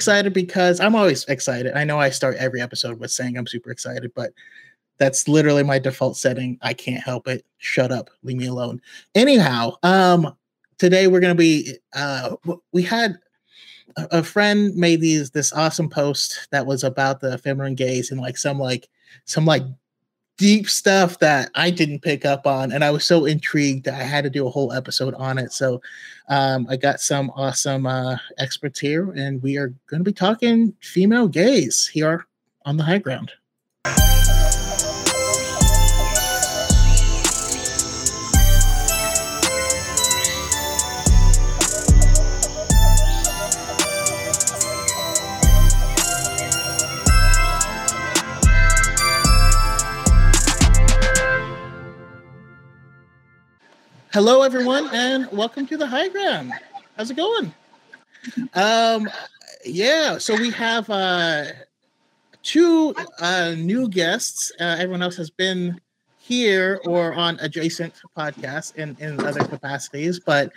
excited because I'm always excited. I know I start every episode with saying I'm super excited, but that's literally my default setting. I can't help it. Shut up. Leave me alone. Anyhow, um, today we're gonna be uh we had a, friend made these this awesome post that was about the feminine gaze and like some like some like deep stuff that I didn't pick up on, and I was so intrigued that I had to do a whole episode on it. So um, I got some awesome uh, experts here, and we are going to be talking female gaze here on the high ground. Hello, everyone, and welcome to the high ground. How's it going? Um, yeah, so we have uh, two uh, new guests. Uh, everyone else has been here or on adjacent podcasts in, in other capacities, but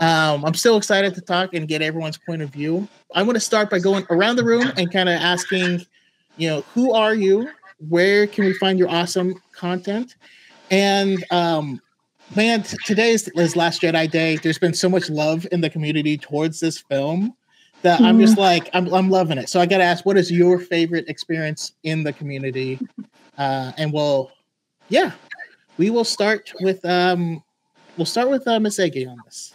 um, I'm still excited to talk and get everyone's point of view. I'm going to start by going around the room and kind of asking, you know, who are you? Where can we find your awesome content? And um, man, today is, is Last Jedi Day. There's been so much love in the community towards this film that I'm just like, I'm, I'm loving it. So I got to ask, what is your favorite experience in the community? Uh, and we'll, yeah, we will start with, um, we'll start with uh, Miss Eggy on this.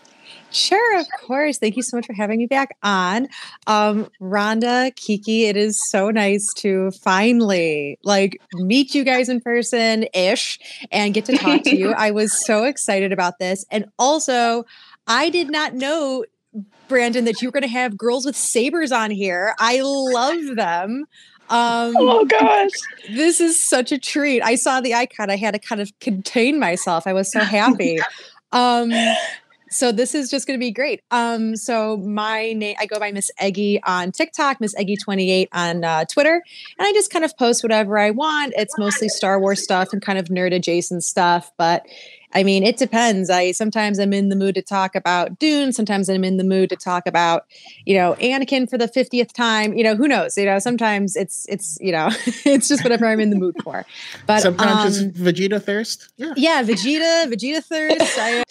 Sure, of course. Thank you so much for having me back on. Um, Rhonda, Kiki, it is so nice to finally like meet you guys in person ish and get to talk to you. I was so excited about this. And also, I did not know Brandon that you were going to have girls with sabers on here. I love them. Um, oh gosh, this is such a treat. I saw the icon. I had to kind of contain myself. I was so happy. Um, so this is just going to be great. Um, so my name, I go by Miss Eggy on TikTok, Miss Eggy28 on uh, Twitter, and I just kind of post whatever I want. It's mostly Star Wars stuff and kind of nerd adjacent stuff, but I mean, it depends. I sometimes I'm in the mood to talk about Dune. Sometimes I'm in the mood to talk about, you know, Anakin for the fiftieth time. You know, who knows? You know, sometimes it's it's you know, it's just whatever I'm in the mood for. But sometimes um, it's Vegeta thirst. Yeah, yeah, Vegeta, Vegeta thirst. I,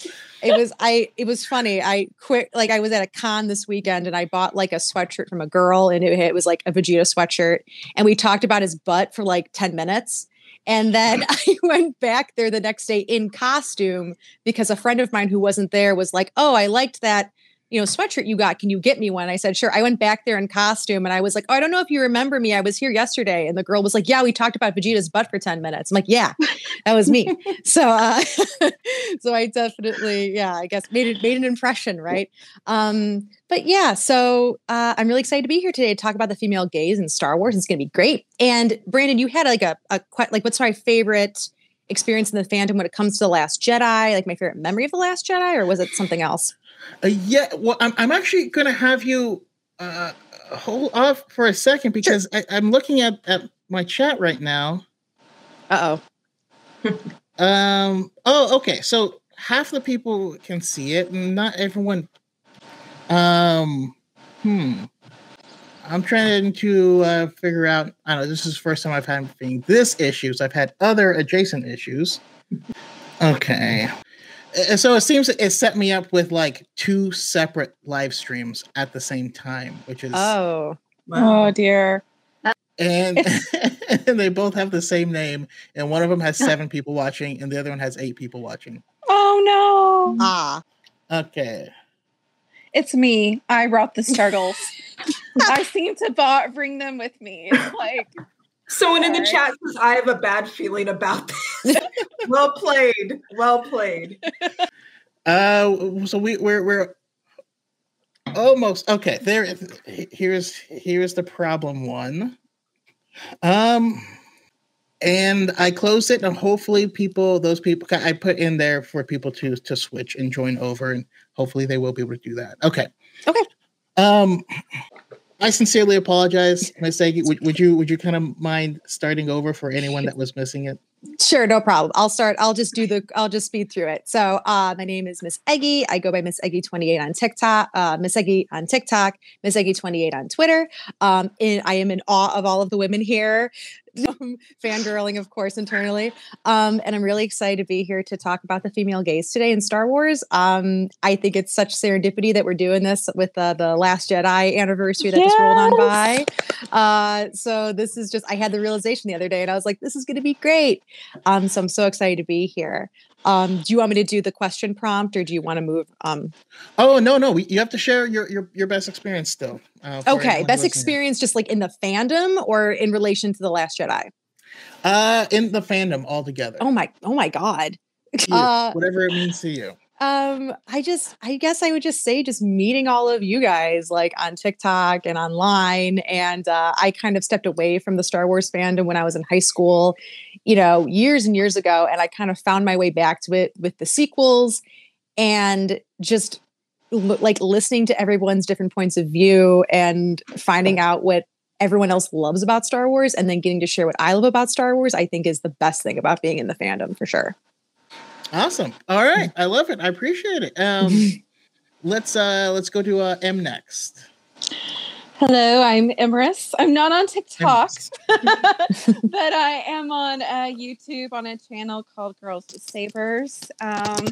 it was I. It was funny. I quit. Like I was at a con this weekend and I bought like a sweatshirt from a girl and it, it was like a Vegeta sweatshirt and we talked about his butt for like ten minutes and then I went back there the next day in costume because a friend of mine who wasn't there was like, "Oh, I liked that." You know, sweatshirt you got. Can you get me one? I said, sure. I went back there in costume and I was like, oh, I don't know if you remember me. I was here yesterday. And the girl was like, Yeah, we talked about Vegeta's butt for 10 minutes. I'm like, Yeah, that was me. so uh so I definitely, yeah, I guess made it made an impression, right? Um, but yeah, so uh, I'm really excited to be here today to talk about the female gaze in Star Wars. It's going to be great. And Brandon, you had like a, a like, what's my favorite experience in the fandom when it comes to the Last Jedi? Like my favorite memory of the Last Jedi, or was it something else? Uh, yeah, well, I'm, I'm actually going to have you uh, hold off for a second because sure. I, I'm looking at, at my chat right now. Uh oh. um. Oh, okay. So half the people can see it, and not everyone um, hmm. I'm trying to uh, figure out. I don't know. This is the first time I've had this issues. I've had other adjacent issues. Okay. So it seems it set me up with like two separate live streams at the same time, which is oh, wow. oh dear. And, and they both have the same name, and one of them has seven people watching, and the other one has eight people watching. Oh no! Ah, okay. It's me. I brought the turtles. I seem to bring them with me. Like someone in the chat says, "I have a bad feeling about this." well played. Well played. Uh, so we we're we're almost okay. There, here's here's the problem one. Um, and I closed it, and hopefully, people, those people, I put in there for people to to switch and join over, and hopefully, they will be able to do that. Okay. Okay. Um, I sincerely apologize, Miss Aggie. Would, would you would you kind of mind starting over for anyone that was missing it? Sure, no problem. I'll start. I'll just do the. I'll just speed through it. So, uh, my name is Miss Eggy. I go by Miss Eggy twenty eight on TikTok. Uh, Miss Eggy on TikTok. Miss Eggy twenty eight on Twitter. Um, and I am in awe of all of the women here. Um, fangirling, of course, internally. Um, and I'm really excited to be here to talk about the female gaze today in Star Wars. Um, I think it's such serendipity that we're doing this with uh, the Last Jedi anniversary that just rolled on by. Uh, so this is just I had the realization the other day, and I was like, this is going to be great. Um, so I'm so excited to be here. Um, do you want me to do the question prompt, or do you want to move? Um, Oh no, no, we, you have to share your your, your best experience still. uh, okay, best listening. experience, just like in the fandom or in relation to the Last Jedi. Uh, in the fandom altogether. Oh my, oh my God. You, Uh, whatever it means to you. Um, I just, I guess I would just say, just meeting all of you guys like on TikTok and online. And uh, I kind of stepped away from the Star Wars fandom when I was in high school, you know, years and years ago. And I kind of found my way back to it with the sequels and just l- like listening to everyone's different points of view and finding out what everyone else loves about Star Wars and then getting to share what I love about Star Wars, I think is the best thing about being in the fandom for sure. Awesome. All right, I love it. I appreciate it. Um, let's uh let's go to uh M next. Hello, I'm Emrys. I'm not on TikTok, but I am on uh, YouTube on a channel called Girls with Sabers. Um,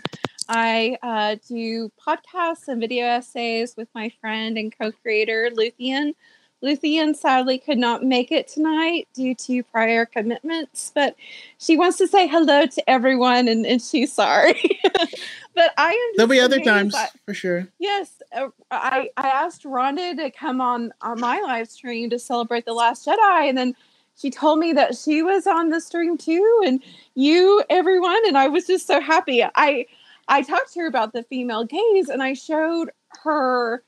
I uh, do podcasts and video essays with my friend and co-creator Luthien. Luthien sadly could not make it tonight due to prior commitments, but she wants to say hello to everyone, and, and she's sorry. but I am. There'll be other times for sure. Yes, uh, I I asked Rhonda to come on on my live stream to celebrate the Last Jedi, and then she told me that she was on the stream too, and you, everyone, and I was just so happy. I I talked to her about the female gaze, and I showed her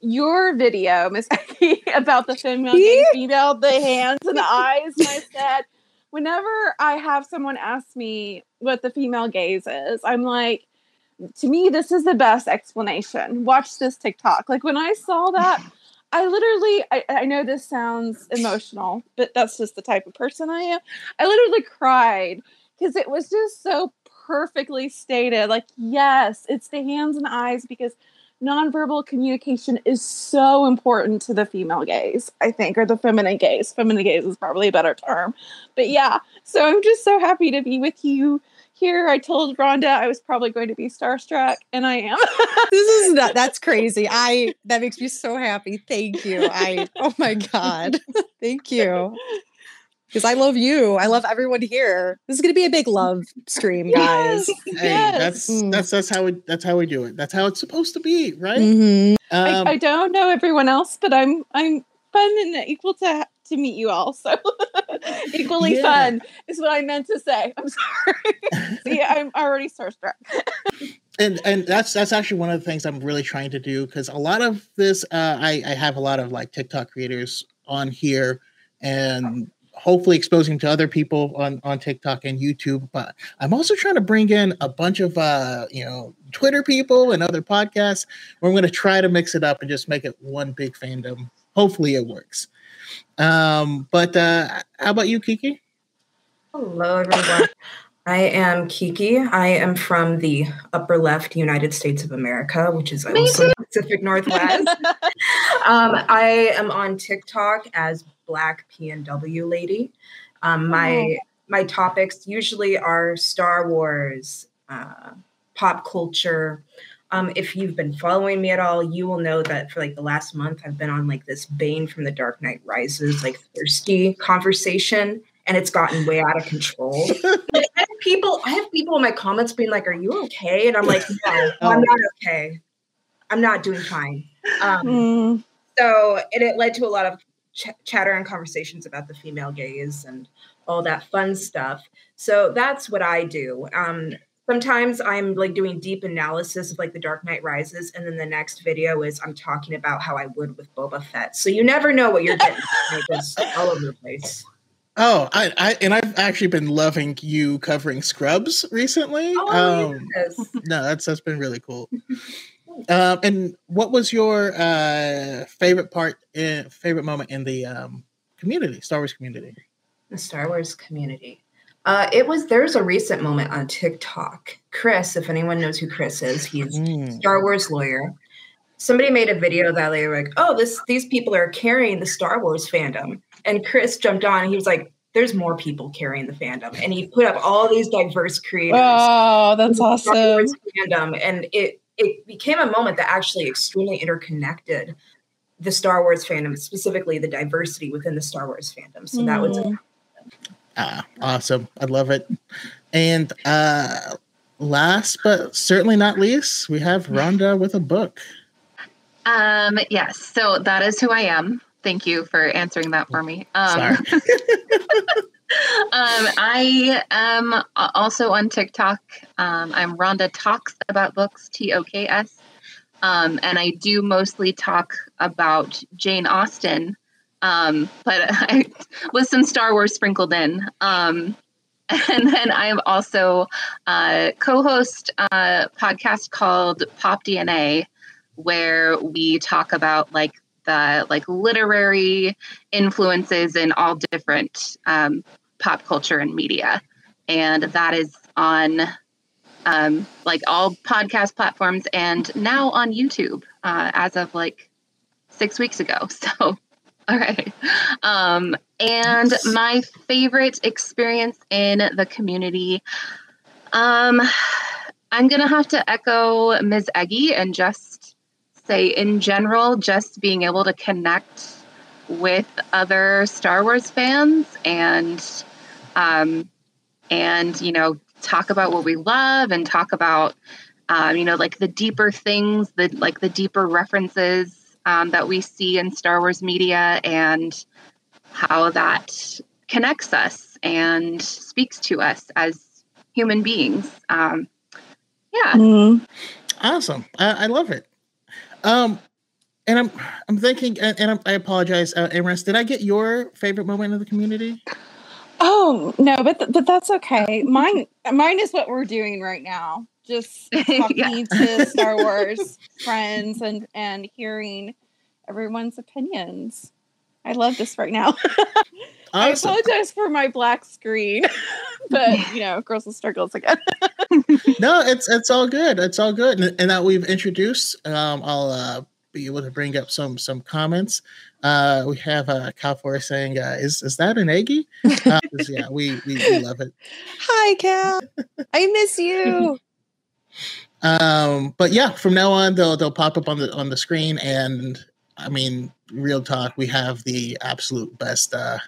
your video, Miss Becky, about the female gaze, female, the hands and the eyes, and I said. Whenever I have someone ask me what the female gaze is, I'm like, to me, this is the best explanation. Watch this TikTok. Like when I saw that, I literally, I, I know this sounds emotional, but that's just the type of person I am. I literally cried because it was just so perfectly stated. Like, yes, it's the hands and eyes because nonverbal communication is so important to the female gaze, I think, or the feminine gaze. Feminine gaze is probably a better term. But yeah, so I'm just so happy to be with you here. I told Rhonda I was probably going to be starstruck, and I am. this is not that's crazy. I that makes me so happy. Thank you. I oh my god. Thank you. Because I love you. I love everyone here. This is gonna be a big love stream, guys. Yes, Hey, yes. that's Mm. that's that's how we that's how we do it. That's how it's supposed to be, right? Mhm. Um, I, I don't know everyone else, but I'm I'm fun and equal to to meet you all. So equally Yeah. fun is what I meant to say. I'm sorry. See, I'm already starstruck. and and that's that's actually one of the things I'm really trying to do because a lot of this uh, I I have a lot of like TikTok creators on here and hopefully exposing to other people on on TikTok and YouTube but I'm also trying to bring in a bunch of uh you know Twitter people and other podcasts where I'm going to try to mix it up and just make it one big fandom hopefully it works um but uh how about you Kiki Hello, everyone. I am Kiki. I am from the upper left United States of America, which is Me also the Pacific Northwest. um, I am on TikTok as Black PNW Lady. Um, my my topics usually are Star Wars, uh, pop culture. Um, if you've been following me at all, you will know that for like the last month, I've been on like this Bane from the Dark Knight Rises, like thirsty conversation, and it's gotten way out of control. Like, I have people, I have people in my comments being like, "Are you okay?" And I'm like, "No, I'm not okay. I'm not doing fine." Um, Mm, so and it led to a lot of ch- chatter and conversations about the female gaze and all that fun stuff so that's what i do um sometimes i'm like doing deep analysis of like the dark knight rises and then the next video is i'm talking about how i would with boba fett so you never know what you're getting all over the place Oh, I, I and I've actually been loving you covering Scrubs recently. oh um, yes. no, that's that's been really cool. Um, and what was your uh, favorite part, in, favorite moment in the um, community, Star Wars community? the star wars community Uh, it was there's a recent moment on TikTok. Chris, if anyone knows who Chris is, he's Mm. Star Wars lawyer. Somebody made a video that they were like, "Oh, this these people are carrying the Star Wars fandom," and Chris jumped on and he was like, "There's more people carrying the fandom," and he put up all these diverse creators. Oh, that's in the Star awesome. Fandom, and it it became a moment that actually extremely interconnected the Star Wars fandom, specifically the diversity within the Star Wars fandom. So that was Mhm. Ah, awesome. I love it. And uh last but certainly not least, we have Rhonda with a book. Um, yes, so that is who I am. Thank you for answering that for me. Um, Sorry. um, I am also on TikTok. Um, I'm Rhonda Talks About Books, T O K S. Um, and I do mostly talk about Jane Austen, um, but I, with some Star Wars sprinkled in. Um, and then I'm also uh, co-host a podcast called Pop DNA, where we talk about like the like literary influences in all different um, pop culture and media, and that is on um, like all podcast platforms and now on YouTube uh, as of like six weeks ago. So, all right. Um, and my favorite experience in the community, um, I'm gonna have to echo Ms. Eggy and just say, in general, just being able to connect with other Star Wars fans and um, and you know talk about what we love and talk about um, you know like the deeper things the like the deeper references um, that we see in Star Wars media and how that connects us and speaks to us as human beings. Um, yeah. Mhm. Awesome. I, I love it. Um and I'm I'm thinking and, and I'm, I apologize, uh, Amorous, did I get your favorite moment of the community? Oh no, but th- but that's okay. Mine mine is what we're doing right now. Just talking Yeah. to Star Wars friends and and hearing everyone's opinions. I love this right now. I apologize for my black screen, but you know, girls will struggles again. no, it's it's all good. It's all good. And, and that we've introduced, um, I'll uh, be able to bring up some some comments. Uh, we have uh, Cal Forest saying, uh, "Is is that an eggy?" Uh, yeah, we, we we love it. Hi, Cal. I miss you. Um, but yeah, from now on, they'll they'll pop up on the on the screen, and I mean, real talk, we have the absolute best uh,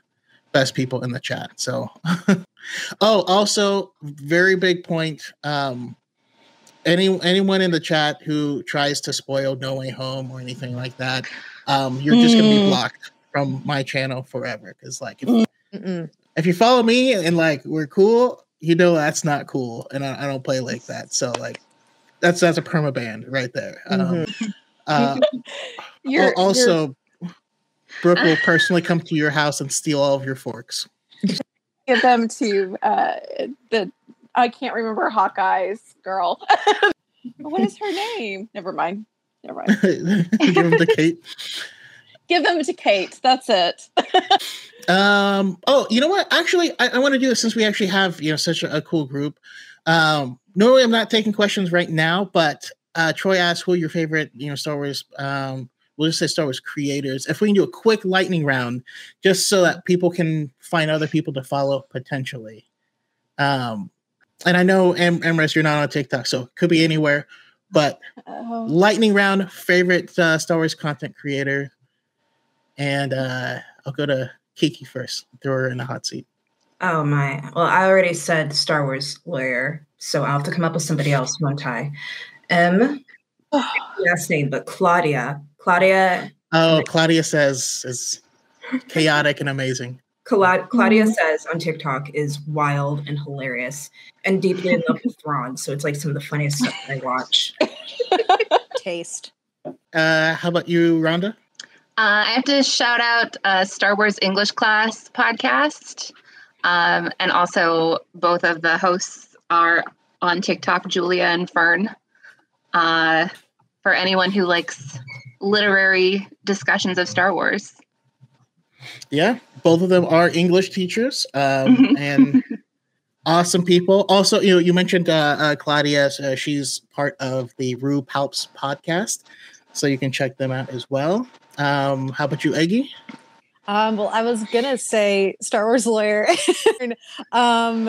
best people in the chat. So, oh, also, very big point. Um, any anyone in the chat who tries to spoil No Way Home or anything like that, um, you're just gonna be Mm. blocked from my channel forever. Because like, if, if you follow me and like we're cool, you know that's not cool, and I, I don't play like that. So like, that's that's a perma ban right there. Um, uh, You're al- also, Brooke will personally come to your house and steal all of your forks. give them to uh, the I can't remember Hawkeye's girl. what is her name? Never mind. Never mind. Give them to Kate. Give them to Kate. That's it. Um. Oh, you know what? Actually, I, I want to do this since we actually have you know such a, a cool group. Um. Normally, I'm not taking questions right now, but uh, Troy asked who are your favorite you know Star Wars. Um. We'll just say Star Wars creators. If we can do a quick lightning round, just so that people can find other people to follow potentially. Um. And I know Am- Amrest, you're not on TikTok, so it could be anywhere. But Oh. lightning round favorite uh, Star Wars content creator, and uh, I'll go to Kiki first. Throw her in the hot seat. Oh my. Well, I already said Star Wars lawyer, so I'll have to come up with somebody else, won't I? M last name, but Claudia. Claudia Oh, Claudia says is chaotic and amazing. Cla- Claudia says on TikTok is wild and hilarious and deeply in love with Thrawn. So it's like some of the funniest stuff I watch. Taste. Uh, how about you, Rhonda? Uh, I have to shout out uh, Star Wars English Class podcast. Um, and also, both of the hosts are on TikTok, Julia and Fern. Uh, for anyone who likes literary discussions of Star Wars. Yeah, both of them are English teachers, um, Mhm. and awesome people. Also, you know, you mentioned uh, uh, Claudia. Uh, she's part of the Rue Palps podcast, so you can check them out as well. Um, how about you, Eggy? Um, well, I was gonna say Star Wars lawyer. um,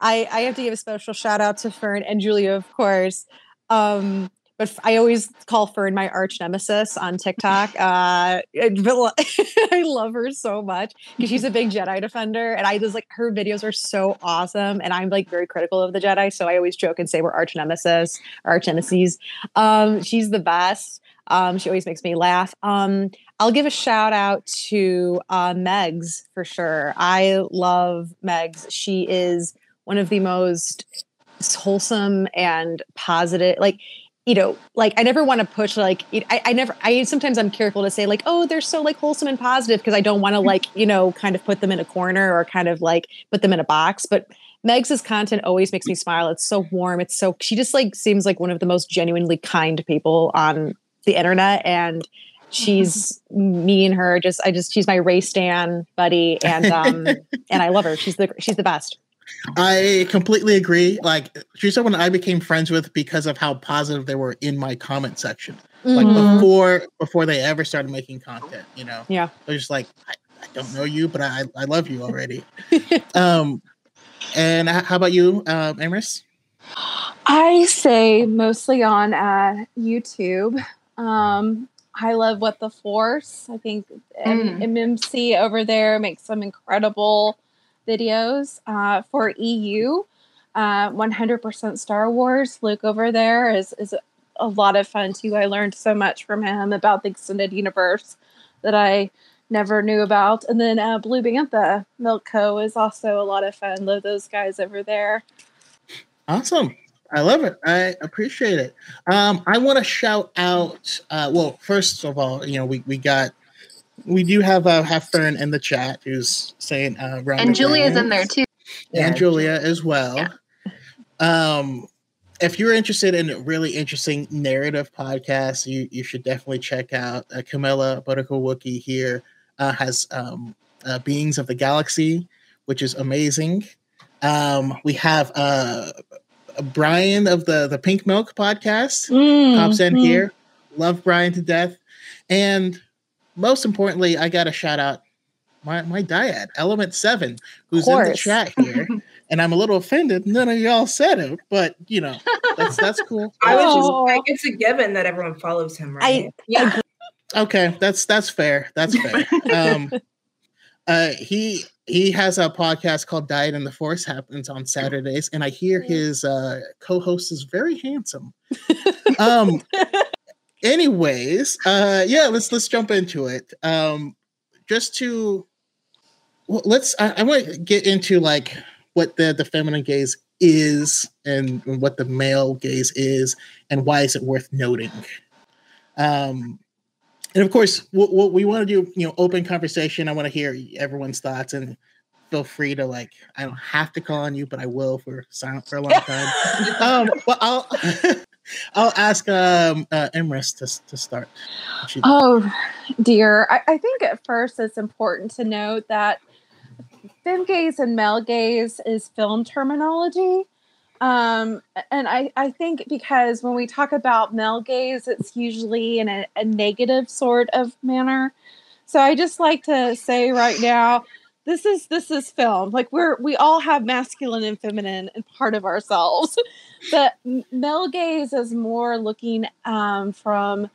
I I have to give a special shout out to Fern and Julia, of course. Um, but I always call Fern my arch nemesis on TikTok. Uh, I love her so much because she's a big Jedi defender, and I just like her videos are so awesome. And I'm like very critical of the Jedi, so I always joke and say we're arch nemesis, arch nemesis. Um, she's the best. Um, she always makes me laugh. Um, I'll give a shout out to uh, Megs for sure. I love Megs. She is one of the most wholesome and positive, like you know, like I never want to push like I, I never I sometimes I'm careful to say like, oh, they're so like wholesome and positive because I don't want to mm-hmm. like, you know, kind of put them in a corner or kind of like put them in a box. But Meg's content always makes me smile. It's so warm. It's so she just like seems like one of the most genuinely kind people on the internet. And she's me and her just I just she's my race stan buddy and um and I love her. She's the she's the best. I completely agree. Like she's someone I became friends with because of how positive they were in my comment section. Like mm-hmm. before before they ever started making content, you know. Yeah. I was just like, I, I don't know you, but I, I love you already. um and how about you, um, Amorous? I say mostly on uh, YouTube. Um, I love What the Force. I think mm. MMC over there makes some incredible videos uh, for EU. Uh, 100% Star Wars. Luke over there is is a lot of fun too. I learned so much from him about the extended universe that I never knew about. And then uh, Blue Bantha Milk Co. is also a lot of fun. Love those guys over there. Awesome. I love it. I appreciate it. Um, I want to shout out. Uh, well, first of all, you know, we, we got we do have uh, have Fern in the chat who's saying uh, and Julia's in there too, and yeah. Julia as well. Yeah. Um, if you're interested in really interesting narrative podcasts, you you should definitely check out uh, Camilla Wookie here uh, has um, uh, Beings of the Galaxy, which is amazing. Um, we have uh, Brian of the the Pink Milk podcast mm, pops in mm. here. Love Brian to death, and most importantly, I got to shout out my, my dyad, Element Seven, who's in the chat here. and I'm a little offended. None of y'all said it, but you know, that's that's cool. I was just like, it's a given that everyone follows him, right? I, yeah. okay, that's that's fair. That's fair. um, uh, he he has a podcast called Dyad and the Force happens on Saturdays, and I hear his uh, co-host is very handsome. Um, anyways, uh, yeah, let's let's jump into it. Um, just to well, let's. I, I want to get into like what the the feminine gaze is and what the male gaze is and why is it worth noting. Um, and of course, what, what we want to do, you know, open conversation. I want to hear everyone's thoughts and feel free to like. I don't have to call on you, but I will for silent for a long time. um, but I'll I'll ask um, uh, Emrys to, to start. Oh, dear. I, I, think at first it's important to note that fem gaze and male gaze is film terminology. Um, and I, I think because when we talk about male gaze, it's usually in a, a negative sort of manner. So I just like to say right now, this is this is film. Like we're we all have masculine and feminine and part of ourselves. But male gaze is more looking um, from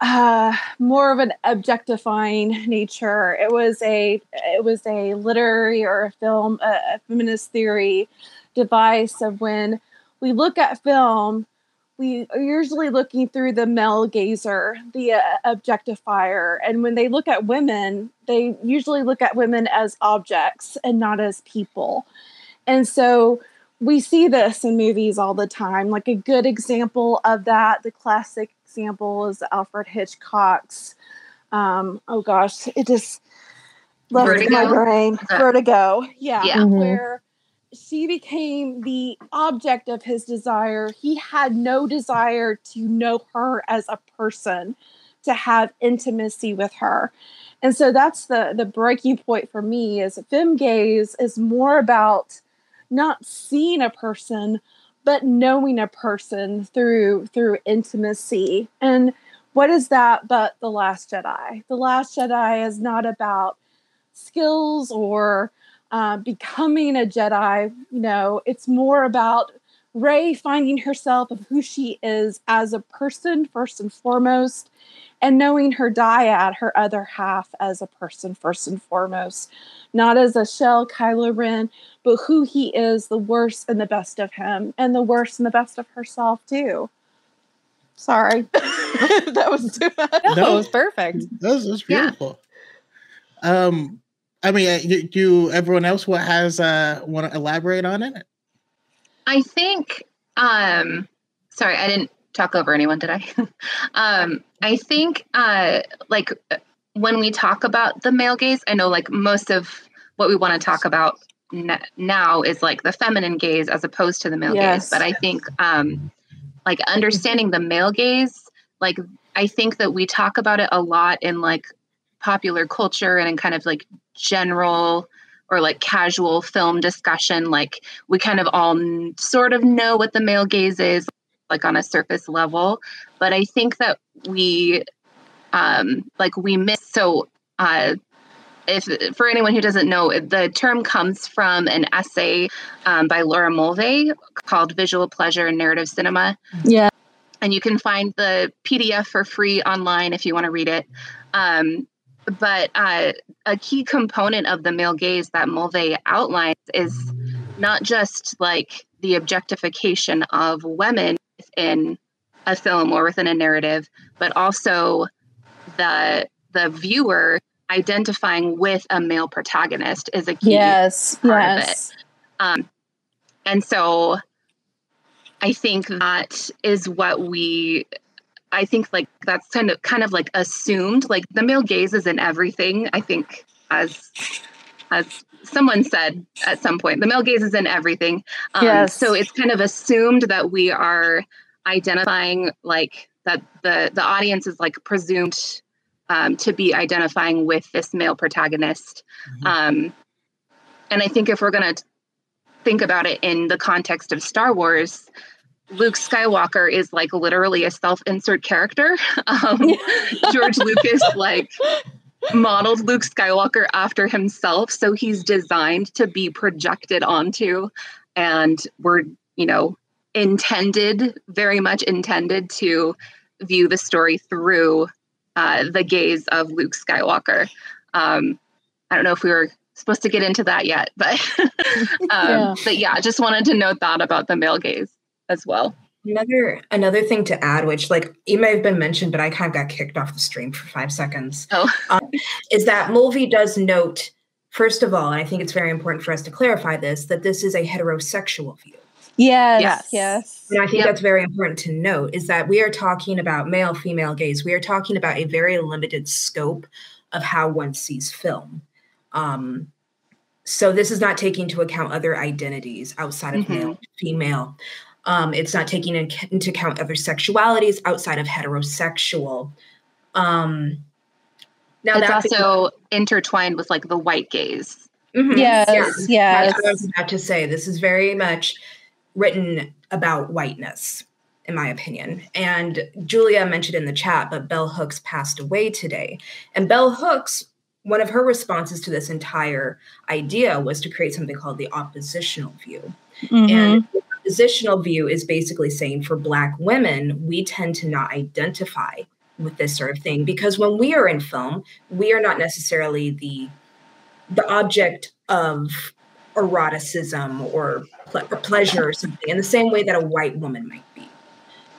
uh, more of an objectifying nature. It was a it was a literary or a film a, a feminist theory device of when we look at film we are usually looking through the male gazer, the uh, objectifier. And when they look at women, they usually look at women as objects and not as people. And so we see this in movies all the time. Like a good example of that, the classic example is Alfred Hitchcock's. Um, oh gosh, it just left my brain. Vertigo, yeah, yeah. Mm-hmm. where she became the object of his desire. He had no desire to know her as a person, to have intimacy with her. And so that's the the breaking point for me is fem gaze is more about not seeing a person but knowing a person through through intimacy and what is that but the last jedi the last jedi is not about skills or uh, becoming a jedi you know it's more about Rey finding herself of who she is as a person first and foremost, and knowing her dyad, her other half, as a person first and foremost, not as a shell Kylo Ren, but who he is, the worst and the best of him, and the worst and the best of herself too. Sorry, that was too much. No, no, it was perfect. That was, that was beautiful. Yeah. Um, I mean, uh, do, do everyone else what has uh want to elaborate on it? I think um sorry, I didn't talk over anyone, did I? um I think uh like when we talk about the male gaze, I know like most of what we want to talk about n- now is like the feminine gaze as opposed to the male yes. gaze, but I think um like understanding the male gaze, like I think that we talk about it a lot in like popular culture and in kind of like general or like casual film discussion like we kind of all sort of know what the male gaze is like on a surface level but i think that we um like we miss so uh if for anyone who doesn't know, the term comes from an essay um, by Laura Mulvey called "Visual Pleasure in Narrative Cinema." Yeah, and you can find the PDF for free online if you want to read it. Um, but uh, a key component of the male gaze that Mulvey outlines is not just like the objectification of women in a film or within a narrative, but also the the viewer identifying with a male protagonist is a key yes, part yes. of it. Um, and so I think that is what we I think like that's kind of kind of like assumed. Like the male gaze is in everything. I think as as someone said at some point, the male gaze is in everything. Um, yes. So it's kind of assumed that we are identifying like that the the audience is like presumed um, to be identifying with this male protagonist. Mm-hmm. Um, and I think if we're going to think about it in the context of Star Wars, Luke Skywalker is like literally a self-insert character. Um, George Lucas like modeled Luke Skywalker after himself, so he's designed to be projected onto, and we're you know intended, very much intended to view the story through uh, the gaze of Luke Skywalker. Um, I don't know if we were supposed to get into that yet, but um, yeah. but yeah, just wanted to note that about the male gaze as well. Another another thing to add, which like it may have been mentioned, but I kind of got kicked off the stream for five seconds. Oh, um, is that Mulvey does note first of all, and I think it's very important for us to clarify this that this is a heterosexual view. Yes, yes, yes. And I think yep. that's very important to note is that we are talking about male female gaze. We are talking about a very limited scope of how one sees film. Um, so this is not taking into account other identities outside of mm-hmm. male, female. Um, it's not taking in, into account other sexualities outside of heterosexual. Um, now it's also intertwined with like the white gaze. Mm-hmm. Yes, yes, yes. That's what I was about to say. This is very much written about whiteness, in my opinion. And Julia mentioned in the chat, but Bell Hooks passed away today. And Bell Hooks, one of her responses to this entire idea was to create something called the oppositional view. Mm-hmm. And oppositional view is basically saying for Black women, we tend to not identify with this sort of thing because when we are in film, we are not necessarily the the object of eroticism or, ple- or pleasure or something in the same way that a white woman might be.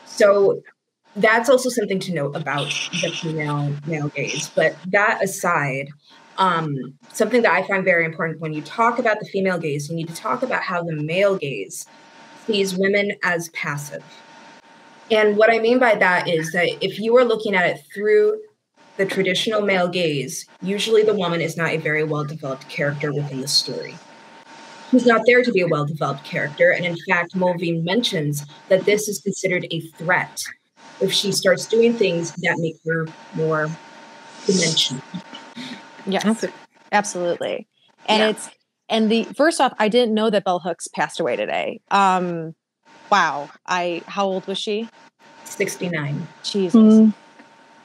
So that's also something to note about the female male gaze. But that aside, um, something that I find very important when you talk about the female gaze, you need to talk about how the male gaze sees women as passive. And what I mean by that is that if you are looking at it through the traditional male gaze, usually the woman is not a very well developed character within the story. She's not there to be a well developed character. And in fact, Mulvey mentions that this is considered a threat if she starts doing things that make her more dimensional. Yes, absolutely. And yeah. it's and the first off, I didn't know that Bell Hooks passed away today. Um, wow. I how old was she? 69. Jesus. Mm.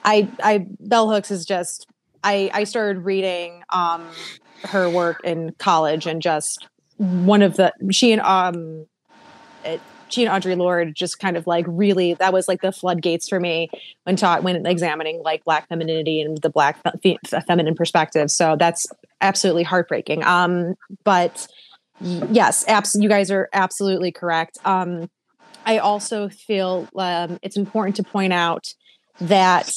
I I Bell Hooks is just I I started reading um her work in college and just one of the she and um it, she and Audre Lorde just kind of like really that was like the floodgates for me when taught when examining like black femininity and the black fe- feminine perspective. So that's absolutely heartbreaking. Um, but yes, abs- you guys are absolutely correct. Um, I also feel um, it's important to point out that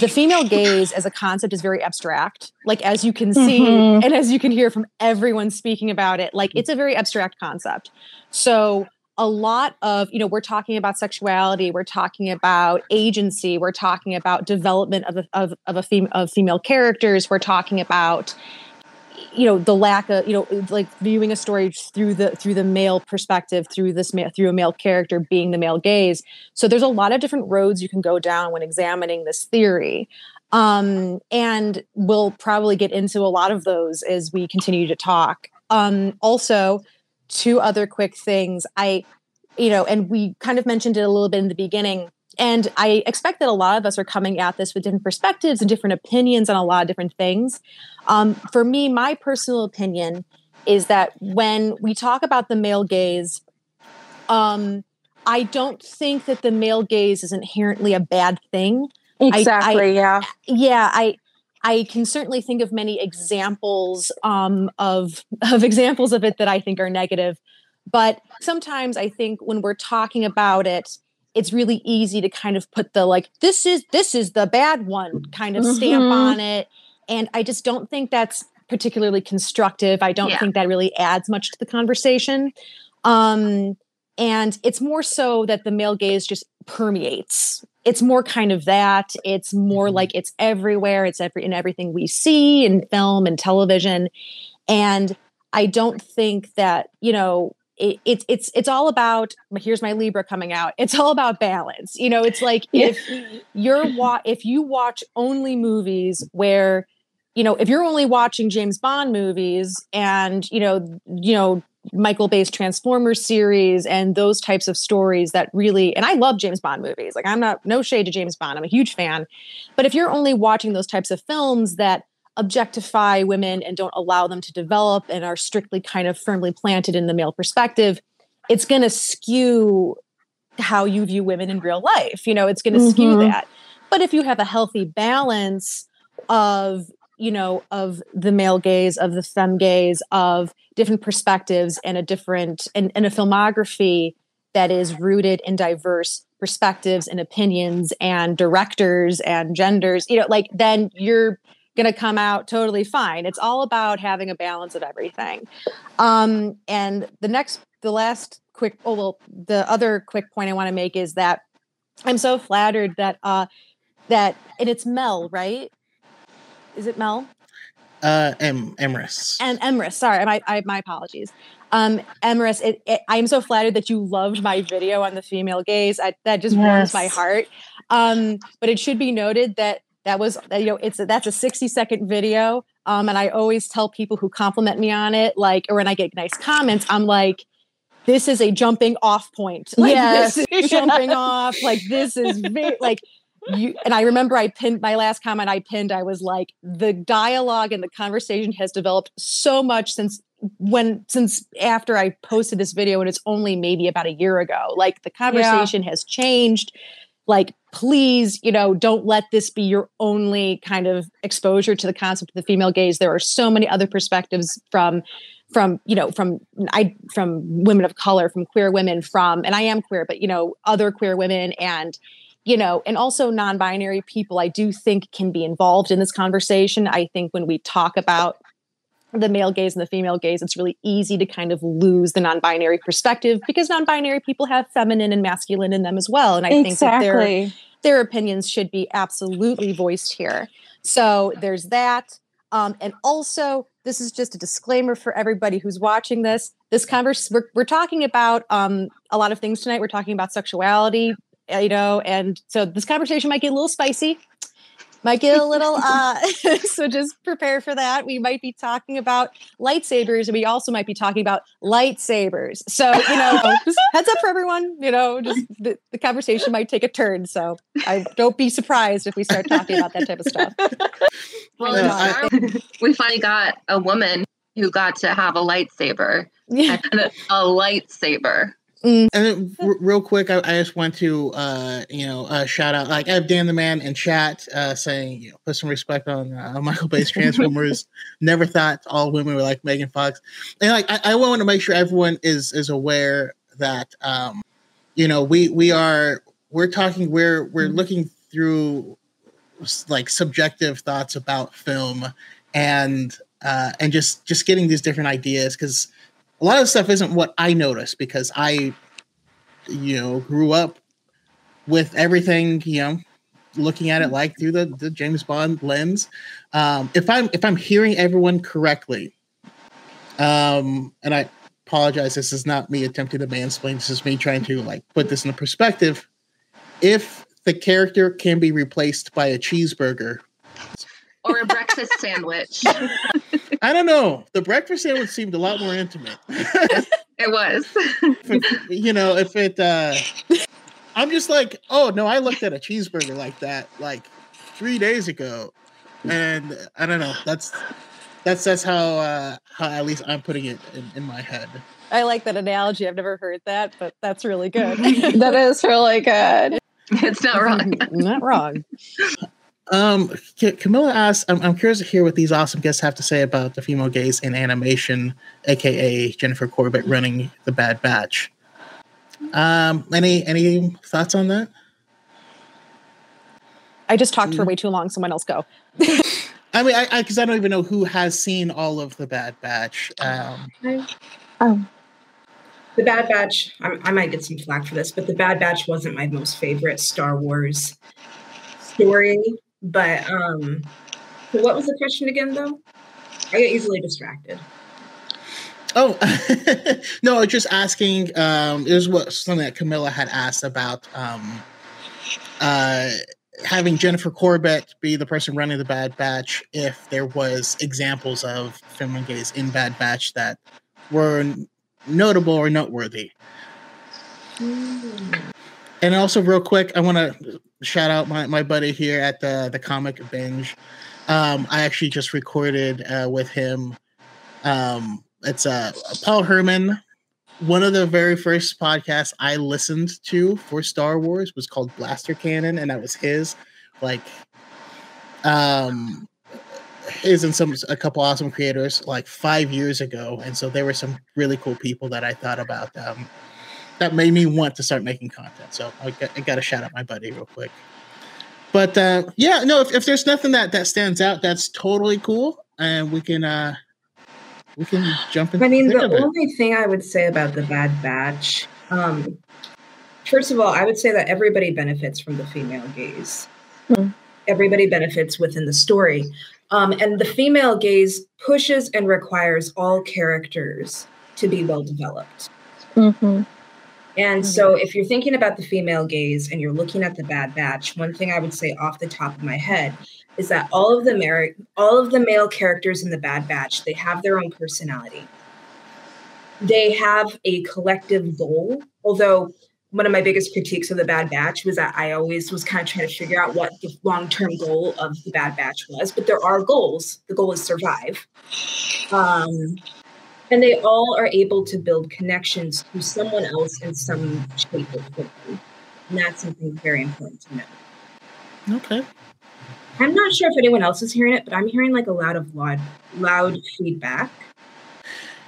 the female gaze as a concept is very abstract like as you can see Mhm. and as you can hear from everyone speaking about it like it's a very abstract concept so a lot of you know we're talking about sexuality we're talking about agency we're talking about development of a, of, of a fem- of female characters we're talking about you know the lack of you know like viewing a story through the through the male perspective through this ma- through a male character being the male gaze. So there's a lot of different roads you can go down when examining this theory. Um and we'll probably get into a lot of those as we continue to talk. Um also two other quick things i you know and we kind of mentioned it a little bit in the beginning and i expect that a lot of us are coming at this with different perspectives and different opinions on a lot of different things um, for me, my personal opinion is that when we talk about the male gaze, um, I don't think that the male gaze is inherently a bad thing. Exactly. yeah. Yeah, I I can certainly think of many examples um, of of examples of it that I think are negative. But sometimes I think when we're talking about it, it's really easy to kind of put the like this is this is the bad one kind of stamp Mhm. on it and i just don't think that's particularly constructive i don't Yeah. think that really adds much to the conversation um and it's more so that the male gaze just permeates it's more kind of that. It's more Mhm. like it's everywhere. It's every in everything we see in film and television. And i don't think that you know it, it's it's it's all about here's my libra coming out. It's all about balance. You know it's like Yeah. if you're wa- if you watch only movies where you know if you're only watching james bond movies and you know you know michael bay's transformers series and those types of stories that really and i love james bond movies. Like i'm not no shade to james bond. I'm a huge fan. But if you're only watching those types of films that objectify women and don't allow them to develop and are strictly kind of firmly planted in the male perspective it's going to skew how you view women in real life you know? It's going to skew Mhm. that. But if you have a healthy balance of you know of the male gaze of the femme gaze of different perspectives and a different and, and a filmography that is rooted in diverse perspectives and opinions and directors and genders you know like then you're going to come out totally fine. It's all about having a balance of everything. Um and the next the last quick oh well the other quick point i want to make is that i'm so flattered that uh that and it's mel right is it mel Uh, em Emrys. and Emrys, sorry, my I, my apologies. Um, Emrys, it, it, I am so flattered that you loved my video on the female gaze. I, that just warms my heart. Um, but it should be noted that that was you know it's a, that's a sixty second video. Um, and I always tell people who compliment me on it, like, or when I get nice comments, I'm like, this is a jumping off point. Like Yes. this is jumping off. Like this is very like you and I remember I pinned my last comment I pinned, I was like, the dialogue and the conversation has developed so much since when since after I posted this video and it's only maybe about a year ago. Like the conversation has changed. Like, please, you know, don't let this be your only kind of exposure to the concept of the female gaze. There are so many other perspectives from from you know from i from women of color from queer women from and i am queer but you know other queer women and you know and also non-binary people i do think can be involved in this conversation. I think when we talk about the male gaze and the female gaze it's really easy to kind of lose the non-binary perspective because non-binary people have feminine and masculine in them as well. And i think that their their opinions should be absolutely voiced here. So there's that. Um, and also this is just a disclaimer for everybody who's watching this. This converse we're, we're talking about um, a lot of things tonight. We're talking about sexuality you know and so this conversation might get a little spicy might get a little uh so just prepare for that. We might be talking about lightsabers and we also might be talking about lightsabers. So you know heads up for everyone you know just the, the conversation might take a turn. So i don't be surprised if we start talking about that type of stuff. Well, Yeah, I- we finally got a woman who got to have a lightsaber. yeah. A, a lightsaber. And then r- real quick, I, I just want to, uh, you know, uh, shout out. Like I have Dan the Man in chat uh, saying, you know, put some respect on uh, Michael Bay's Transformers. Never thought all women were like Megan Fox. And like I, I want to make sure everyone is is aware that, um, you know, we we are we're talking we're we're looking through like subjective thoughts about film and uh, and just just getting these different ideas because a lot of stuff isn't what I notice because I, you know, grew up with everything, you know, looking at it like through the, the James Bond lens. Um, if I'm if I'm hearing everyone correctly, um, and I apologize, this is not me attempting to mansplain. This is me trying to like put this in a perspective. If the character can be replaced by a cheeseburger, Or a breakfast sandwich. I don't know. The breakfast sandwich seemed a lot more intimate. It was. if- you know, if it uh I'm just like, oh no, I looked at a cheeseburger like that like three days ago. And I don't know. That's that's that's how uh how at least I'm putting it in, in my head. i like that analogy i've never heard that but that's really good that is really good. It's not wrong. not wrong Um Ca- Camilla asks, I'm, I'm curious to hear what these awesome guests have to say about the female gaze in animation, aka Jennifer Corbett running the Bad Batch. Um any any thoughts on that? i just talked Mm. for way too long someone else go I mean, I because I, don't even know who has seen all of the Bad Batch. Um, Oh, The Bad Batch, I, I might get some flack for this, but The Bad Batch wasn't my most favorite Star Wars story. But um, what was the question again, though? I get easily distracted. oh no, I was just asking. Um, it was what something that Camilla had asked about. Um, uh, having Jennifer Corbett be the person running the Bad Batch, if there was examples of feminine gaze in Bad Batch that were notable or noteworthy. And also, real quick, I want to shout out my, my buddy here at the the comic binge. Um, I actually just recorded uh, with him. Um, it's uh, Paul Herman. One of the very first podcasts I listened to for Star Wars was called Blaster Cannon, and that was his. Like, um, his and some a couple awesome creators like five years ago, and so there were some really cool people that I thought about. Um, that made me want to start making content. So I got, I got to shout out my buddy real quick. But uh, yeah, no, if, if there's nothing that that stands out, that's totally cool, and we can uh, we can jump into. I mean, the thick it. only thing I would say about the Bad Batch, um, first of all, I would say that everybody benefits from the female gaze. Hmm. Everybody benefits within the story. Um, and the female gaze pushes and requires all characters to be well developed. mm-hmm. And so, if you're thinking about the female gaze and you're looking at the Bad Batch, one thing I would say off the top of my head is that all of the mer- all of the male characters in the Bad Batch they have their own personality. They have a collective goal. Although one of my biggest critiques of the Bad Batch was that I always was kind of trying to figure out what the long term goal of the Bad Batch was. But there are goals. The goal is survive. Um, and they all are able to build connections to someone else in some shape or form. And that's something very important to know. Okay. I'm not sure if anyone else is hearing it, but I'm hearing like a lot of loud, loud feedback.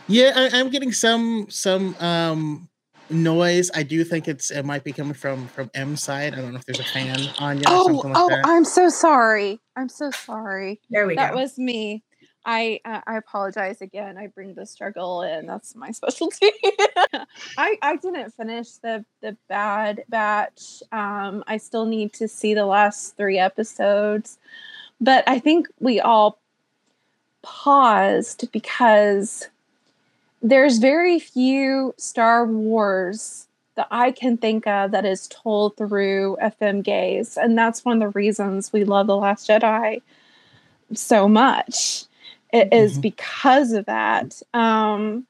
Yeah, I, I'm getting some some um noise. I do think it's it might be coming from from M side. I don't know if there's a fan on you or Oh, something like oh, that. I'm so sorry. I'm so sorry. There we That go. That was me. I uh, I apologize again. I bring the struggle in. That's my specialty. I I didn't finish the the Bad Batch. Um, I still need to see the last three episodes, but I think we all paused because there's very few Star Wars that I can think of that is told through femme gaze. And that's one of the reasons we love The Last Jedi so much. It mm-hmm. is because of that. Um,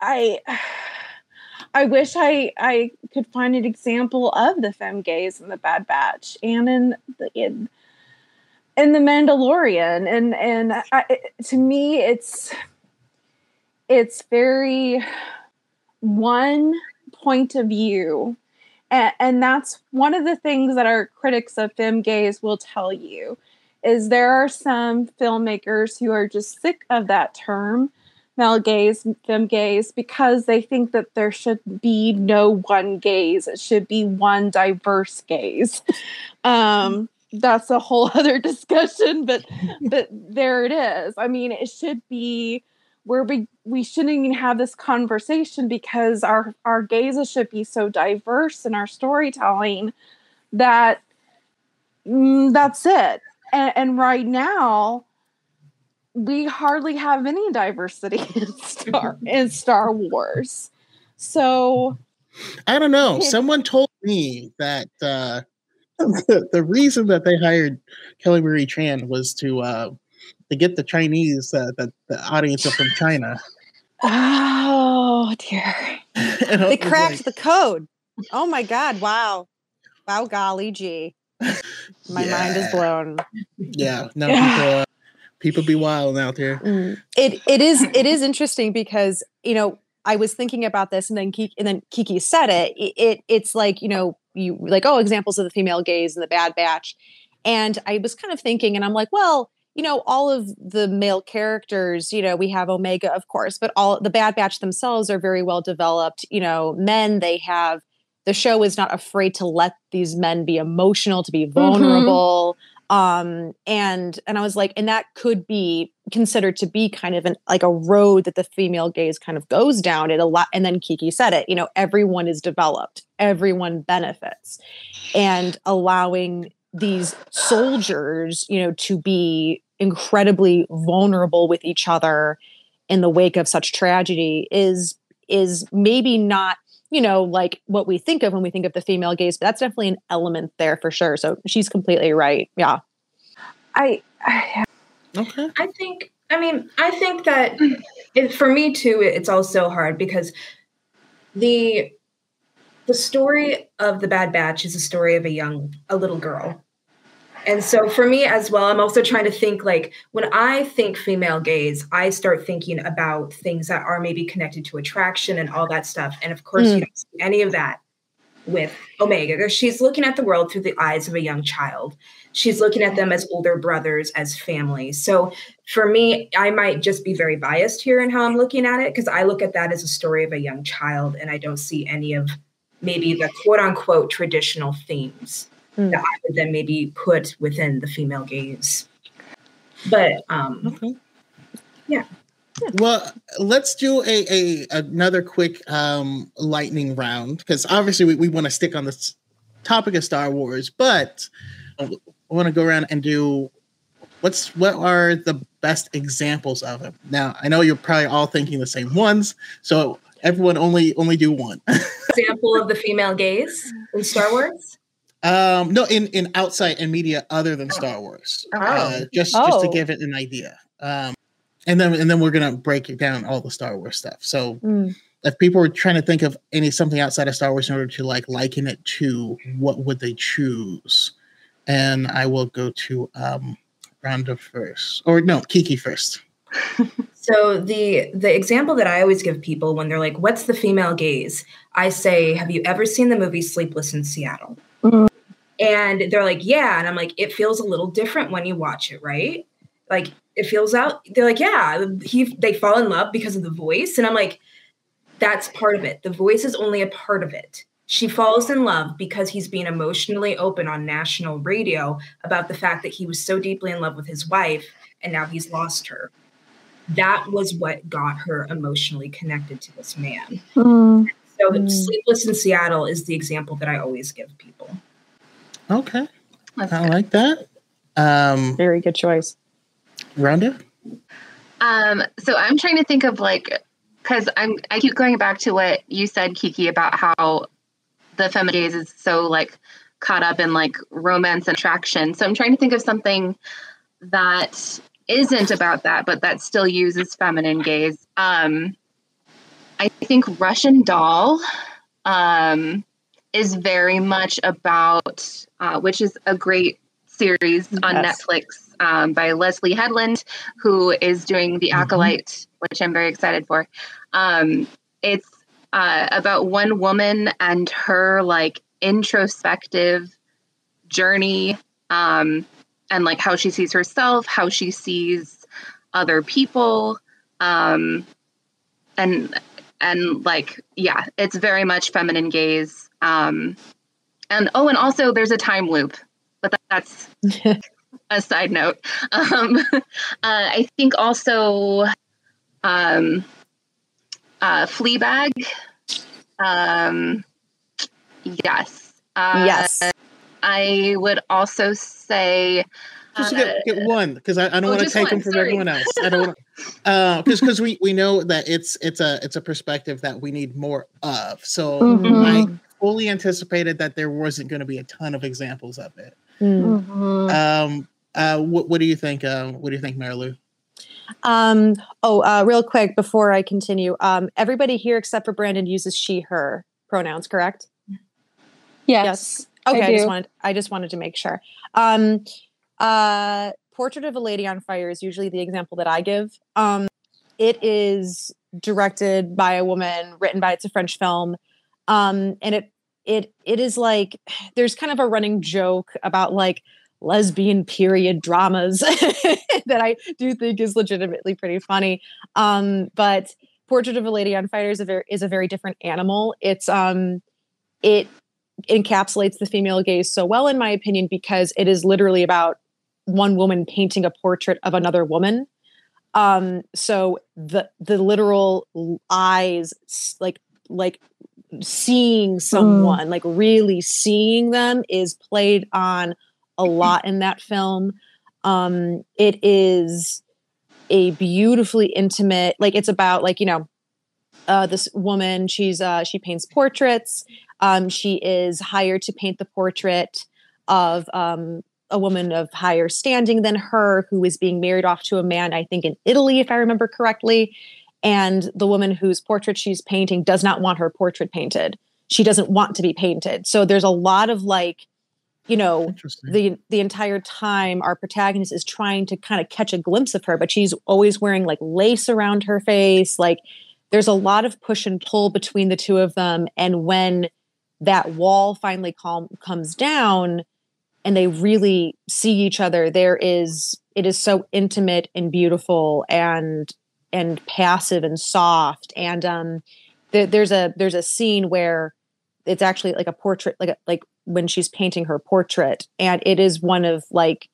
I I wish I I could find an example of the femme gaze in the Bad Batch and in the in in the Mandalorian and and I, to me it's it's very one point of view and, and that's one of the things that our critics of femme gaze will tell you is there are some filmmakers who are just sick of that term male gaze femme gaze because they think that there should be no one gaze. It should be one diverse gaze. Um that's a whole other discussion but but there it is. I mean it should be where we we shouldn't even have this conversation because our our gazes should be so diverse in our storytelling that mm, that's it and, and right now we hardly have any diversity in star in star wars so i don't know someone told me that uh the, the reason that they hired Kelly Marie Tran was to uh, to get the Chinese uh, the, the audience from China. Oh dear! they cracked like, the code. Oh my god! Wow! Wow! Golly gee! My yeah. mind is blown. Yeah. No people. Uh, people be wild out there. Mm. It it is it is interesting because you know I was thinking about this and then Kiki, and then Kiki said it. it. It it's like you know you like oh examples of the female gaze and the bad batch and i was kind of thinking and i'm like well you know all of the male characters you know we have omega of course but all the bad batch themselves are very well developed you know men they have the show is not afraid to let these men be emotional to be mm-hmm. vulnerable. Um and and i was like and that could be considered to be kind of an like a road that the female gaze kind of goes down. It a lot and then kiki said it you know everyone is developed. Everyone benefits. And allowing these soldiers you know to be incredibly vulnerable with each other in the wake of such tragedy is is maybe not you know, like what we think of when we think of the female gaze, but that's definitely an element there for sure. So she's completely right. Yeah. I, I okay. I think, I mean, I think that it, for me too, it's also hard because the the story of the Bad Batch is a story of a young, a little girl and so for me as well, I'm also trying to think like when I think female gaze, I start thinking about things that are maybe connected to attraction and all that stuff. And of course, mm. you don't see any of that with Omega because she's looking at the world through the eyes of a young child. She's looking at them as older brothers, as family. So for me, I might just be very biased here in how I'm looking at it because I look at that as a story of a young child and I don't see any of maybe the quote unquote traditional themes mm. that I would then maybe put within the female gaze. But um, okay. yeah. Well, let's do a, a another quick um, lightning round because obviously we, we want to stick on this topic of Star Wars, but I want to go around and do what's what are the best examples of it. Now, I know you're probably all thinking the same ones, so everyone only only do one. Example of the female gaze in Star Wars. Um, no, in in outside and media other than Star Wars, oh. uh, just oh. just to oh. give it an idea. Um, and then and then we're gonna break it down all the Star Wars stuff. So mm. if people were trying to think of any something outside of Star Wars in order to like liken it to, what would they choose? And I will go to um, Rhonda first, or no, Kiki first. so the the example that I always give people when they're like, "What's the female gaze?" I say, "Have you ever seen the movie Sleepless in Seattle?" Mm. And they're like, yeah. And I'm like, it feels a little different when you watch it, right? Like it feels out. They're like, yeah, he they fall in love because of the voice. And I'm like, that's part of it. The voice is only a part of it. She falls in love because he's being emotionally open on national radio about the fact that he was so deeply in love with his wife and now he's lost her. That was what got her emotionally connected to this man. Mm. So, mm. Sleepless in Seattle is the example that I always give people. Okay. That's I good. like that. Um, Very good choice. Rhonda? Um, so I'm trying to think of like because I'm I keep going back to what you said, Kiki, about how the feminine gaze is so like caught up in like romance and attraction. So I'm trying to think of something that isn't about that, but that still uses feminine gaze. Um, I think Russian Doll um, is very much about, uh, which is a great series on Yes. Netflix um, by Leslie Headland, who is doing The Mhm. Acolyte, which I'm very excited for. Um, it's uh, about one woman and her like introspective journey um, and like how she sees herself, how she sees other people, um, and and like yeah, it's very much feminine gaze. Um, and oh, and also there's a time loop, but that, that's a side note. Um, uh, I think also um, uh, Fleabag. Um, yes. Uh, yes. I would also say. Just uh, get, get one because I, I don't oh, want to take one, them from sorry. everyone else. I don't want to because because we we know that it's it's a it's a perspective that we need more of. So Mhm. I fully anticipated that there wasn't going to be a ton of examples of it. Mm. Mhm. Um, uh, what what do you think? Uh, what do you think, Marilu? Um, oh, uh, real quick before I continue, um, everybody here except for Brandon uses she, her pronouns, correct? yes. Okay, I, just wanted I just wanted to make sure. Um, uh, Portrait of a Lady on Fire is usually the example that I give. Um, it is directed by a woman, written by it's a French film, um, and it it it is like there's kind of a running joke about like lesbian period dramas that I do think is legitimately pretty funny. Um, but Portrait of a Lady on Fire is a very is a very different animal. It's um it encapsulates the female gaze so well, in my opinion, because it is literally about one woman painting a portrait of another woman. Um, so the the literal eyes, like like seeing someone, like really seeing them, is played on a lot in that film. Um, it is a beautifully intimate, like it's about like you know, uh, this woman. She's uh, she paints portraits. Um, she is hired to paint the portrait of um, a woman of higher standing than her who is being married off to a man, I think in Italy, if I remember correctly. And the woman whose portrait she's painting does not want her portrait painted. She doesn't want to be painted. So there's a lot of like, you know, the the entire time our protagonist is trying to kind of catch a glimpse of her but she's always wearing like lace around her face like there's a lot of push and pull between the two of them and when that wall finally calm, comes down and they really see each other there is it is so intimate and beautiful and and passive and soft and um there, there's a there's a scene where it's actually like a portrait like a, like when she's painting her portrait and it is one of like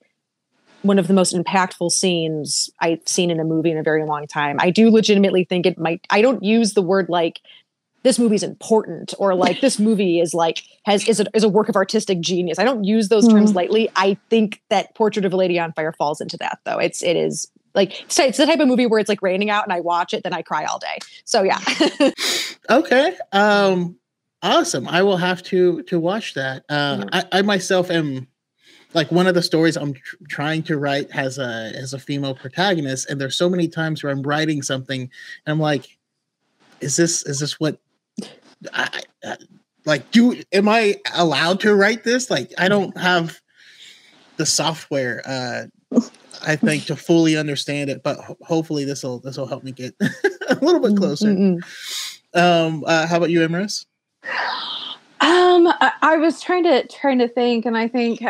one of the most impactful scenes I've seen in a movie in a very long time. I do legitimately think it might I don't use the word like this movie's important or like this movie is like has is a, is a work of artistic genius. I don't use those terms lightly. I think that Portrait of a Lady on Fire falls into that though. It's it is like so it's the type of movie where it's like raining out and I watch it then I cry all day. So yeah. Okay. Um awesome. I will have to to watch that. Uh I, I myself am like one of the stories I'm tr- trying to write has a has a female protagonist and there's so many times where I'm writing something and I'm like is this is this what I, I like do am I allowed to write this? Like I don't have the software uh I think to fully understand it, but ho- hopefully this will this will help me get a little bit closer. Mm-mm. Um, uh, how about you, Emrys? Um, I, I was trying to trying to think, and I think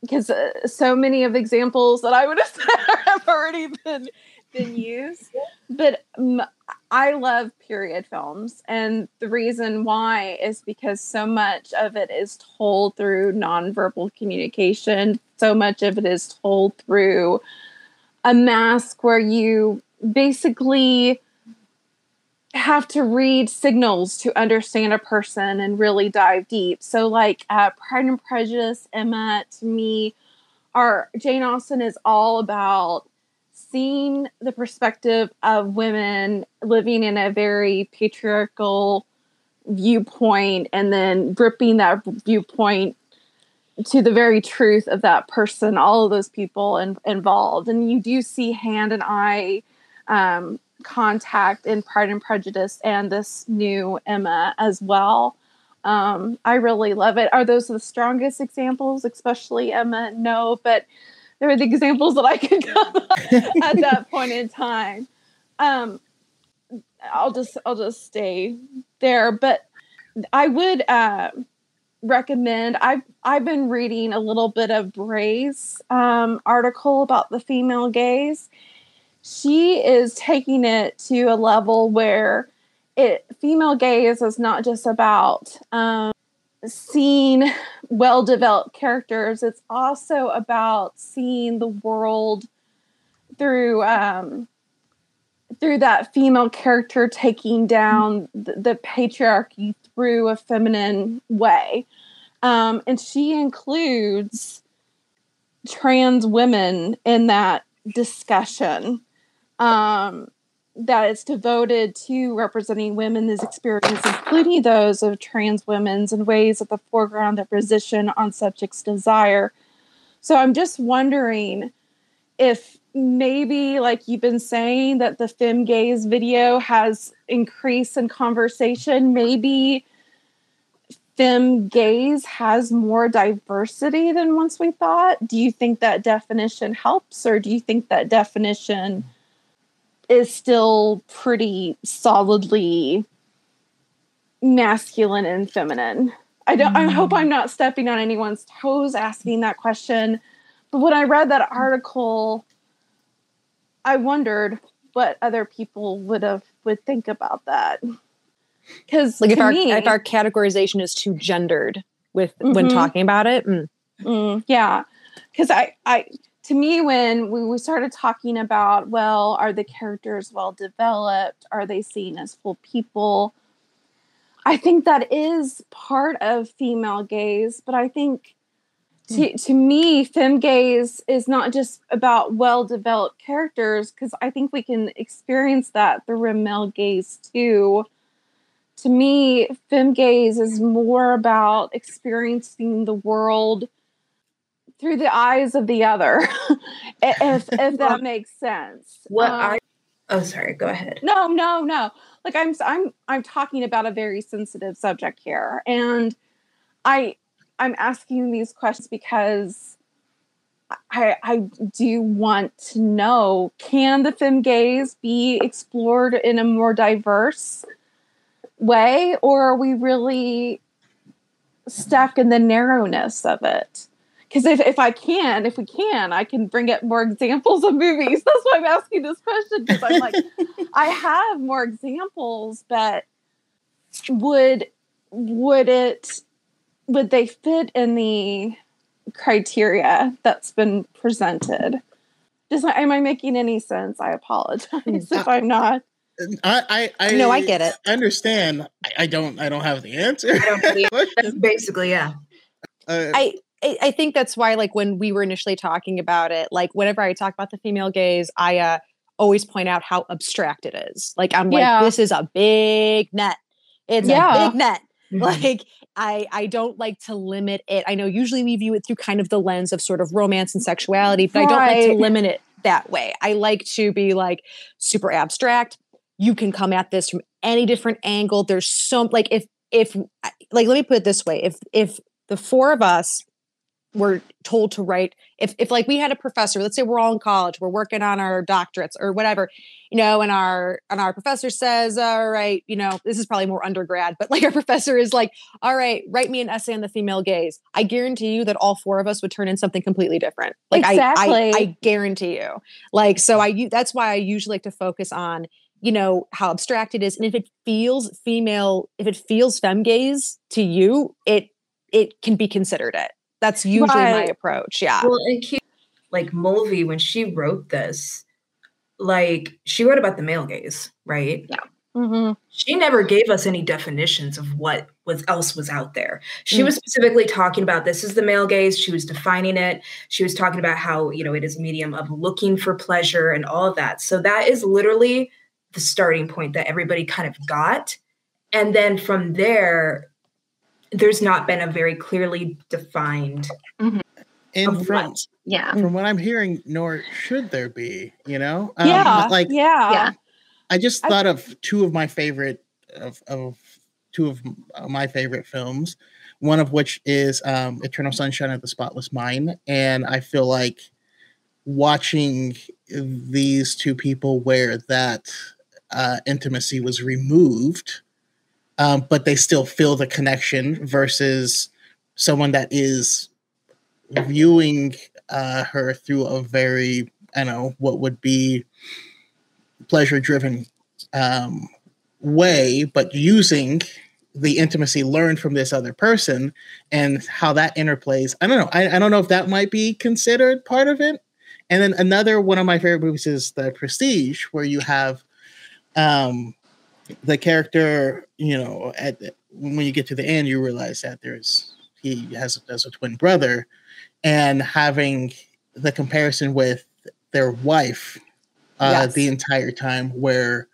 because uh, so many of the examples that I would have said have already been been used. But um, I love period films, and the reason why is because so much of it is told through nonverbal communication. So much of it is told through a mask where you basically have to read signals to understand a person and really dive deep. So, like uh, Pride and Prejudice, Emma, to me, are Jane Austen is all about seeing the perspective of women living in a very patriarchal viewpoint and then ripping that viewpoint to the very truth of that person, all of those people in, involved. And you do see hand and eye um, contact in Pride and Prejudice and this new Emma as well. Um, I really love it. Are those the strongest examples, especially Emma? No, but they're the examples that I could come at that point in time. Um, I'll just I'll just stay there, but I would uh, recommend. I've I've been reading a little bit of Brey's um, article about the female gaze. She is taking it to a level where it female gaze is not just about um, seeing well developed characters it's also about seeing the world through um, through that female character taking down the, the patriarchy through a feminine way um, and she includes trans women in that discussion um, devoted to representing women's experience, including those of trans women's in ways at the foreground that position on subjects' desire. So I'm just wondering if maybe, like you've been saying, that the fem gaze video has increased in conversation, maybe fem gaze has more diversity than once we thought. Do you think that definition helps, or do you think that definition? is still pretty solidly masculine and feminine. I don't I hope I'm not stepping on anyone's toes asking that question. But when I read that article, I wondered what other people would have would think about that. Because like if our me, if our categorization is too gendered with mm-hmm. when talking about it, mm. Mm, yeah. Because I I to me when we, we started talking about well are the characters well developed are they seen as full people i think that is part of female gaze but i think to, hmm. to me fem gaze is not just about well developed characters because i think we can experience that through male gaze too to me fem gaze is more about experiencing the world through the eyes of the other, if if that makes sense. What um, I oh sorry, go ahead. No, no, no. Like I'm I'm I'm talking about a very sensitive subject here, and I I'm asking these questions because I I do want to know can the fem gaze be explored in a more diverse way, or are we really stuck in the narrowness of it? because if, if I can, if we can, I can bring up more examples of movies. That's why I'm asking this question because I'm like, I have more examples, but would would it would they fit in the criteria that's been presented? Does am I making any sense? I apologize if I'm not. I, I, I no, I get it. I understand. I, I don't. I don't have the answer. basically, yeah. Uh, I I think that's why, like, when we were initially talking about it, like, whenever I talk about the female gaze, I uh, always point out how abstract it is. Like, I'm yeah. like, this is a big net. It's yeah. a big net. Mm-hmm. Like, I I don't like to limit it. I know usually we view it through kind of the lens of sort of romance and sexuality, but right. I don't like to limit it that way. I like to be like super abstract. You can come at this from any different angle. There's so like if if like let me put it this way: if if the four of us we're told to write if if like we had a professor let's say we're all in college we're working on our doctorates or whatever you know and our and our professor says all right you know this is probably more undergrad but like our professor is like all right write me an essay on the female gaze. I guarantee you that all four of us would turn in something completely different. Like exactly. I, I i guarantee you. Like so i that's why i usually like to focus on you know how abstract it is and if it feels female if it feels fem gaze to you it it can be considered it that's usually right. my approach. Yeah. Well, and like Mulvey, when she wrote this, like she wrote about the male gaze, right? Yeah. Mhm. she never gave us any definitions of what was else was out there. She Mm. was specifically talking about this is the male gaze. She was defining it. She was talking about how, you know, it is a medium of looking for pleasure and all of that. So that is literally the starting point that everybody kind of got. And then from there, there's not been a very clearly defined And of from what. Yeah. from what I'm hearing, nor should there be. You know, Um, yeah. like yeah. Yeah. I just I- thought of two of my favorite of, of two of my favorite films. One of which is um, Eternal Sunshine of the Spotless Mind, and I feel like watching these two people where that uh, intimacy was removed, um, but they still feel the connection versus someone that is viewing uh, her through a very, I don't know, what would be pleasure driven um, way, but using the intimacy learned from this other person and how that interplays. I don't know. I, I don't know if that might be considered part of it. And then another one of my favorite movies is The Prestige, where you have um, the character, you know, at the, when you get to the end, you realize that there's he has as a twin brother, and having the comparison with their wife uh, Yes. the entire time, where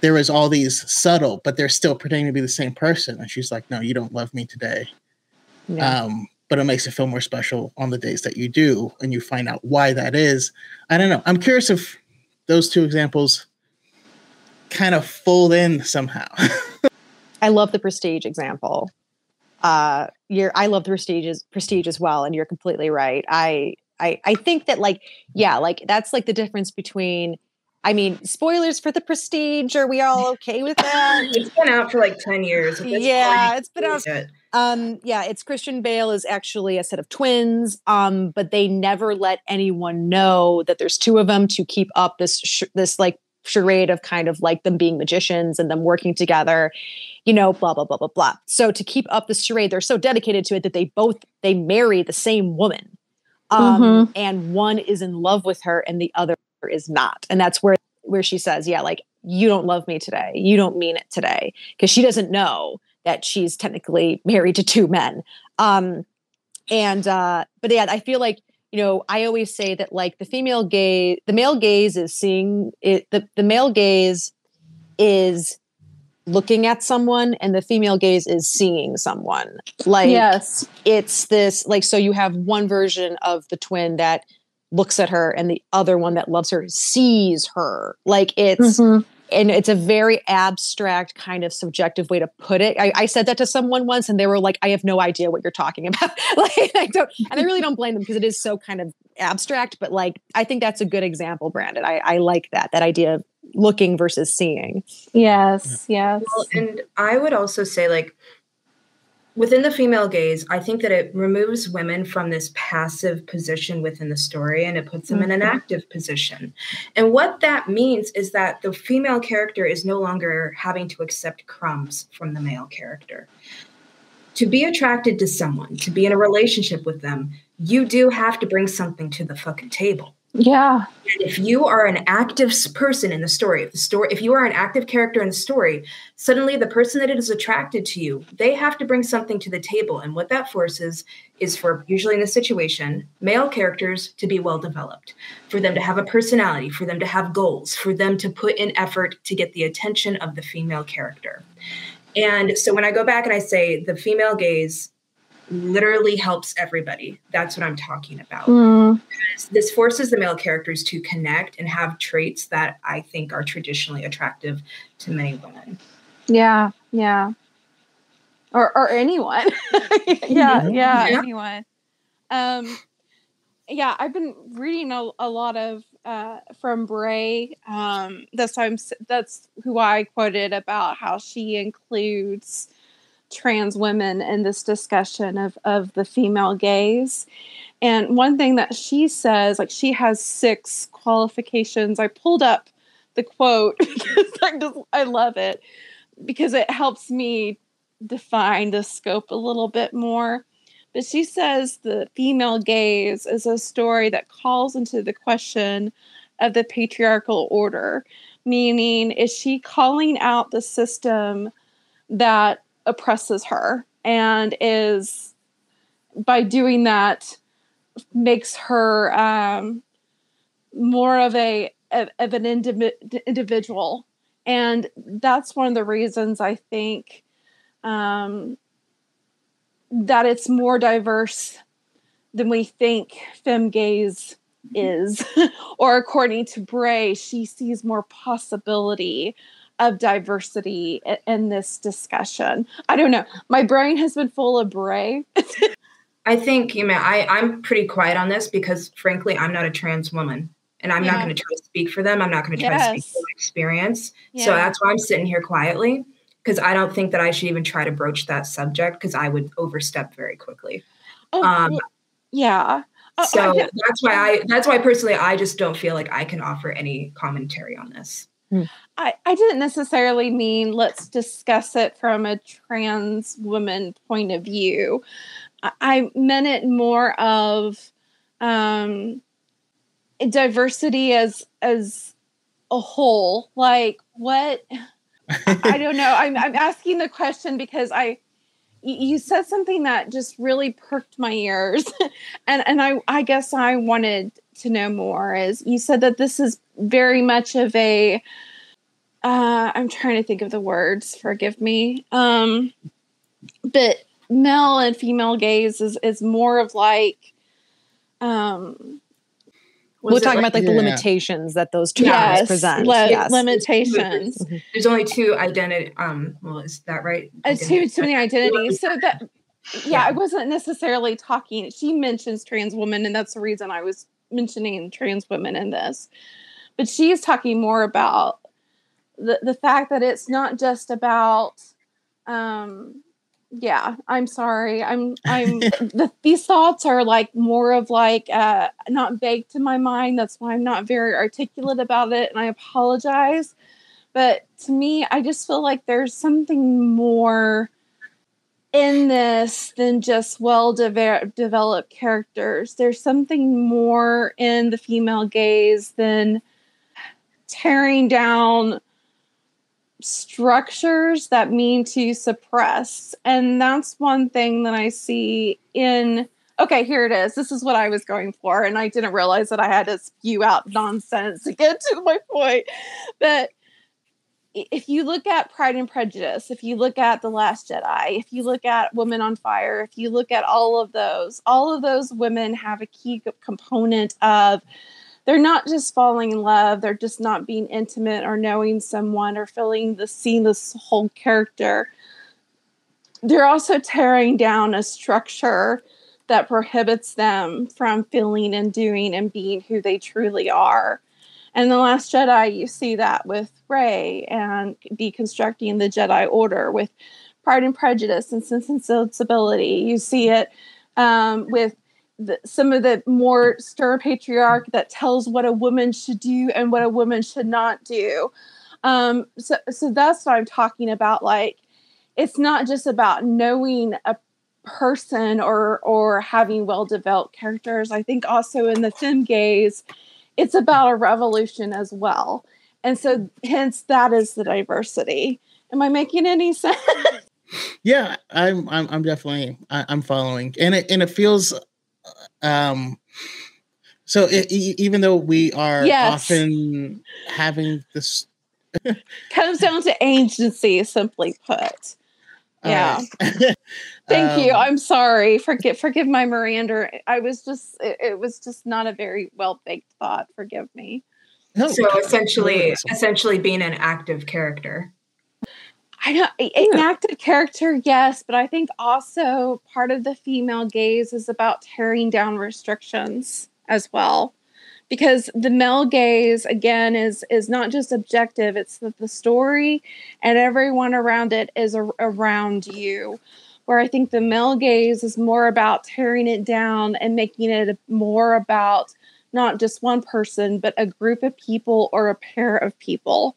there is all these subtle, but they're still pretending to be the same person, and she's like, "No, you don't love me today." Yeah. Um, but it makes it feel more special on the days that you do, and you find out why that is. I don't know. I'm curious if those two examples kind of fold in somehow. I love the prestige example. Uh, you're I love the prestige as, prestige as well, and you're completely right. I I I think that like yeah, like that's like the difference between. I mean, spoilers for the prestige. Are we all okay with that? It's been out for like 10 years. Yeah, it's been out- Yeah. Um, yeah, it's Christian Bale is actually a set of twins. Um, but they never let anyone know that there's two of them to keep up this sh- this like charade of kind of like them being magicians and them working together, you know, blah blah blah blah blah. So to keep up this charade, they're so dedicated to it that they both they marry the same woman, um, and one is in love with her and the other is not, and that's where where she says, yeah, like you don't love me today, you don't mean it today, because she doesn't know that she's technically married to two men. Um, and uh, but yeah, I feel like you know I always say that like the female gaze, the male gaze is seeing it. The the male gaze is looking at someone, and the female gaze is seeing someone. Like yes. it's this like so you have one version of the twin that looks at her and the other one that loves her sees her like it's Mhm. And it's a very abstract kind of subjective way to put it I, I said that to someone once and they were like i have no idea what you're talking about like i don't and i really don't blame them because it is so kind of abstract but like i think that's a good example brandon i, I like that that idea of looking versus seeing Yes. Yes. Well, and I would also say, like, within the female gaze, I think that it removes women from this passive position within the story and it puts them in an mm-hmm. active position. And what that means is that the female character is no longer having to accept crumbs from the male character. To be attracted to someone, to be in a relationship with them, you do have to bring something to the fucking table. Yeah. And if you are an active person in the story, if the story, if you are an active character in the story, suddenly the person that is attracted to you, they have to bring something to the table. And what that forces is for usually in this situation, male characters to be well developed, for them to have a personality, for them to have goals, for them to put in effort to get the attention of the female character. And so when I go back and I say the female gaze literally helps everybody, that's what I'm talking about Mm. this forces the male characters to connect and have traits that I think are traditionally attractive to many women. Yeah. Yeah. Or or anyone. yeah, yeah. Yeah. Anyone. Um. Yeah, I've been reading a, a lot of uh, from Brey. Um, that's I'm, that's who I quoted about how she includes trans women in this discussion of of the female gaze. And one thing that she says, like she has six qualifications. I pulled up the quote because I just I love it because it helps me define the scope a little bit more. But she says the female gaze is a story that calls into the question of the patriarchal order? Meaning, is she calling out the system that oppresses her and is by doing that makes her um, more of a of, of an indi- individual. And that's one of the reasons i think um, that it's more diverse than we think femme gaze is. Or according to Brey she sees more possibility of diversity in, in this discussion i don't know my brain has been full of Brey I think you know I I'm pretty quiet on this because frankly I'm not a trans woman and I'm Yeah. not going to try to speak for them. I'm not going to try to speak for from experience. Yeah. So that's why I'm sitting here quietly because I don't think that I should even try to broach that subject because I would overstep very quickly. oh, um, yeah Oh, So get- that's why I that's why personally I just don't feel like I can offer any commentary on this. I, I didn't necessarily mean let's discuss it from a trans woman point of view. I, I meant it more of um, diversity as as a whole. Like what I don't know. I'm I'm asking the question because I you said something that just really perked my ears and and I I guess I wanted to know more is you said that this is very much of a uh I'm trying to think of the words, forgive me. Um but male and female gaze is is more of like um Was We're it talking like- about like the limitations that those terms yes, present. li- yes. limitations. there's only two identity um well is that right? uh, too too many identities. So that yeah, Yeah. I wasn't necessarily talking. She mentions trans women, and that's the reason I was mentioning trans women in this. But she's talking more about the the fact that it's not just about um yeah i'm sorry i'm i'm the, these thoughts are like more of like uh not baked in my mind. That's why i'm not very articulate about it and i apologize. But to me i just feel like there's something more in this than just well deve- developed characters. There's something more in the female gaze than tearing down structures that mean to suppress. And that's one thing that I see in. Okay, here it is. This is what I was going for. And I didn't realize that I had to spew out nonsense to get to my point. But if you look at Pride and Prejudice, if you look at The Last Jedi, if you look at Women on Fire, if you look at all of those, all of those women have a key component of they're not just falling in love they're just not being intimate or knowing someone or feeling the seeing this whole character. They're also tearing down a structure that prohibits them from feeling and doing and being who they truly are. And the last jedi you see that with Rey and deconstructing the jedi order with pride and prejudice and sense and sensibility. You see it um, with the, some of the more stern patriarch that tells what a woman should do and what a woman should not do. Um, so, so that's what I'm talking about. Like, it's not just about knowing a person or or having well developed characters. I think also in the femme gaze, it's about a revolution as well. And so, hence, that is the diversity. Am I making any sense? yeah i'm i'm, I'm definitely I, i'm following and it and it feels um so it, e- even though we are Yes. often having this Comes down to agency, simply put. Yeah. Alright. Thank you. Um, I'm sorry. Forgive forgive my Miranda. I was just it, it was just not a very well baked thought. Forgive me. no, So essentially essentially being an active character. I know an active character, yes, but I think also part of the female gaze is about tearing down restrictions as well. Because the male gaze again is is not just objective, it's that the story and everyone around it is a- around you. Where I think the male gaze is more about tearing it down and making it more about not just one person, but a group of people or a pair of people.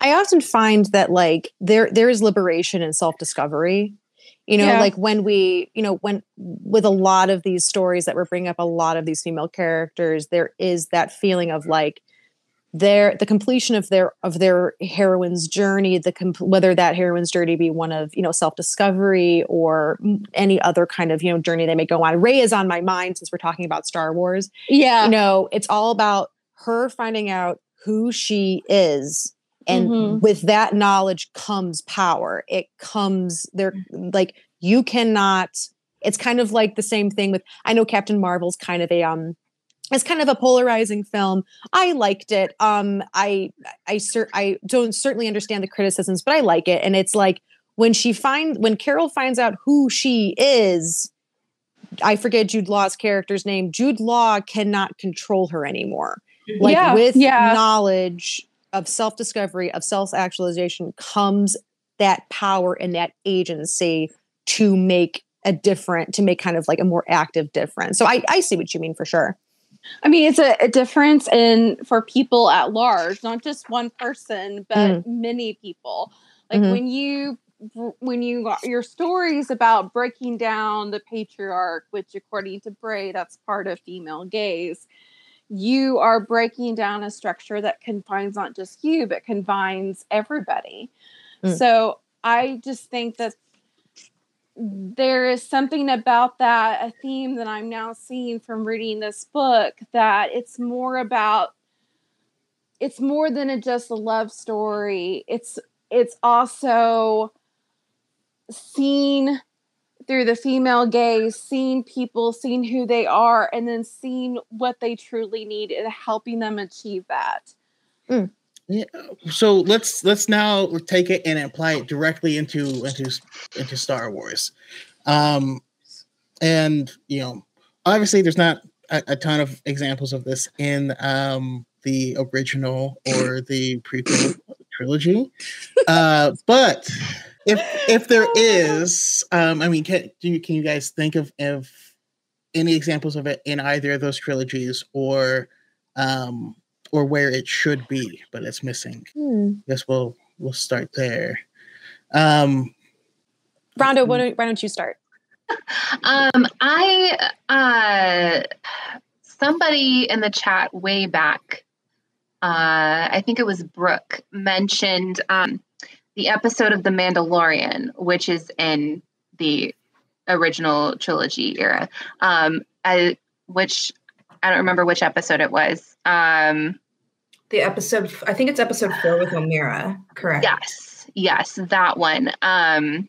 I often find that like there there is liberation and self discovery You know, Yeah. like when we, you know, when with a lot of these stories that we're bringing up, a lot of these female characters, there is that feeling of like their the completion of their of their heroine's journey the com- whether that heroine's journey be one of you know self discovery or any other kind of you know journey they may go on Rey is on my mind since we're talking about star wars Yeah. you know it's all about her finding out who she is and Mhm. with that knowledge comes power. It comes there like you cannot it's kind of like the same thing with i know captain marvel's kind of a um it's kind of a polarizing film. I liked it. Um i i cer- i don't certainly understand the criticisms but i like it. And it's like when she find when carol finds out who she is i forget jude law's character's name jude law cannot control her anymore. Like Yeah, with yeah. knowledge of self-discovery of self-actualization comes that power and that agency to make a different to make kind of like a more active difference so i i see what you mean for sure I mean, it's a, a difference in for people at large, not just one person, but many people. Like Mhm. when you when you got your stories about breaking down the patriarch, which according to Brey, that's part of female gaze. You are breaking down a structure that confines not just you, but confines everybody. Mm. So I just think that there is something about that a theme that i'm now seeing from reading this book that it's more about it's more than a, just a love story it's it's also seen through the female gaze seeing people seeing who they are and then seeing what they truly need and helping them achieve that. Yeah. So let's let's now take it and apply it directly into into into Star Wars, um, and you know, obviously, there's not a, a ton of examples of this in um, the original or the prequel trilogy, uh, but if if there is, um, I mean, can do you, can you guys think of of any examples of it in either of those trilogies or um, or where it should be, but it's missing? hmm. guess we'll we'll start there. Um, Rhonda, why don't, why don't you start? Um, I uh, somebody in the chat way back, uh, I think it was Brooke mentioned um, the episode of The Mandalorian, which is in the original trilogy era, um, I, which I don't remember which episode it was. Um, The episode, I think it's episode four with Omera, correct? Yes, yes, that one. Um,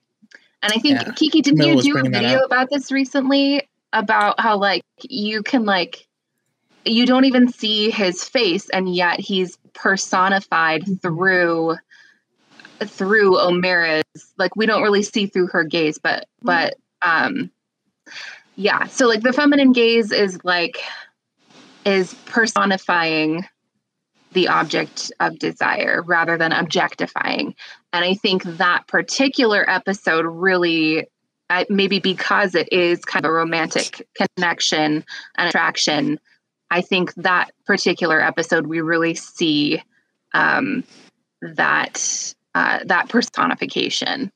and I think Yeah, Kiki, didn't Camilla you do a video about this recently? About how like you can like you don't even see his face, and yet he's personified through through Omera's. Like we don't really see through her gaze, but but um, yeah. So like the feminine gaze is like is personifying the object of desire rather than objectifying. And I think that particular episode really, I, maybe because it is kind of a romantic connection and attraction, I think that particular episode we really see um, that uh, that personification.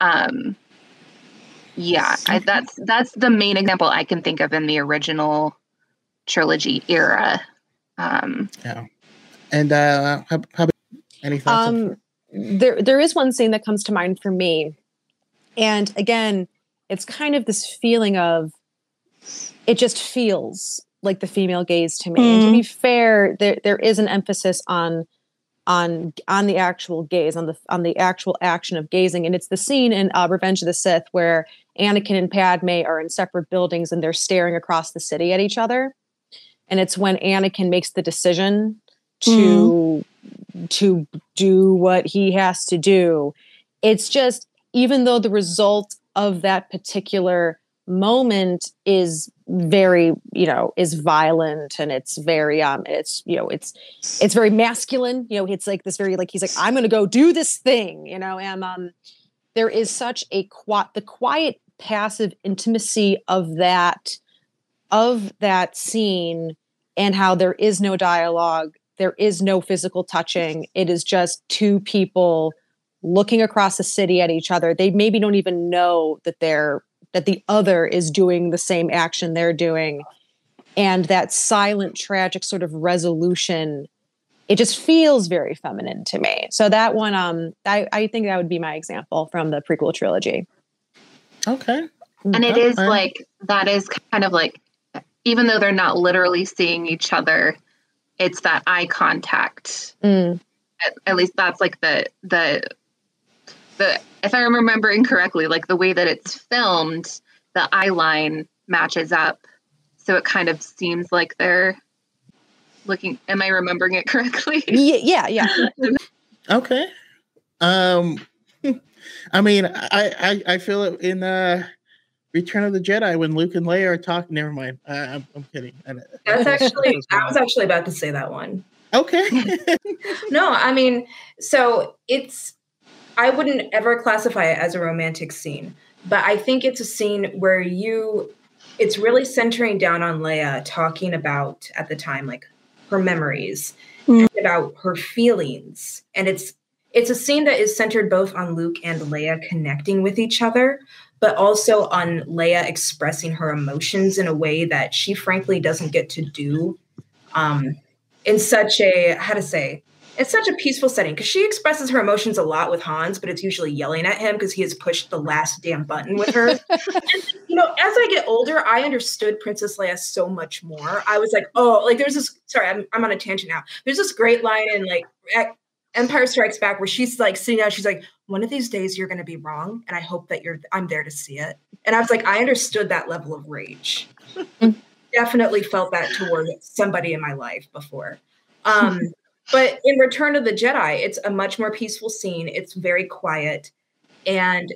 Um, yeah, I, that's that's the main example I can think of in the original trilogy era. Um, yeah, and uh, how, how about any thoughts? Um, there, there is one scene that comes to mind for me, and again, it's kind of this feeling of it just feels like the female gaze to me. And to be fair, there there is an emphasis on on on the actual gaze, on the on the actual action of gazing, and it's the scene in uh, Revenge of the Sith where Anakin and Padme are in separate buildings and they're staring across the city at each other, and it's when Anakin makes the decision to to do what he has to do. It's just even though the result of that particular moment is very you know is violent and it's very um it's you know it's it's very masculine you know it's like this very like he's like i'm gonna go do this thing you know and um there is such a quiet the quiet passive intimacy of that of that scene and how there is no dialogue there is no physical touching it is just two people looking across the city at each other. They maybe don't even know that they're that the other is doing the same action they're doing. And that silent, tragic sort of resolution, it just feels very feminine to me. So that one, um, I, I think that would be my example from the prequel trilogy. Okay. And it is like that is kind of like even though they're not literally seeing each other, it's that eye contact. Mm. At, at least that's like the the the if I'm remembering correctly, like the way that it's filmed, the eye line matches up. So it kind of seems like they're looking am I remembering it correctly? Yeah, yeah, yeah. Okay. Um I mean, I, I I feel it in uh Return of the Jedi when Luke and Leia are talking. Never mind. Uh, I'm, I'm kidding. That's actually I was actually about to say that one. Okay. no, I mean, so it's I wouldn't ever classify it as a romantic scene, but I think it's a scene where you it's really centering down on Leia talking about at the time like her memories mm. about her feelings and it's it's a scene that is centered both on Luke and Leia connecting with each other, but also on Leia expressing her emotions in a way that she frankly doesn't get to do um, in such a, how to say, it's such a peaceful setting because she expresses her emotions a lot with Hans, but it's usually yelling at him because he has pushed the last damn button with her. and, you know, as I get older, I understood Princess Leia so much more. I was like, oh, like there's this. Sorry, I'm, I'm on a tangent now. There's this great line in like Empire Strikes Back where she's like sitting down, she's like, one of these days you're going to be wrong, and I hope that you're. I'm there to see it. And I was like, I understood that level of rage. Definitely felt that toward somebody in my life before. Um, but in Return of the Jedi, it's a much more peaceful scene. It's very quiet, and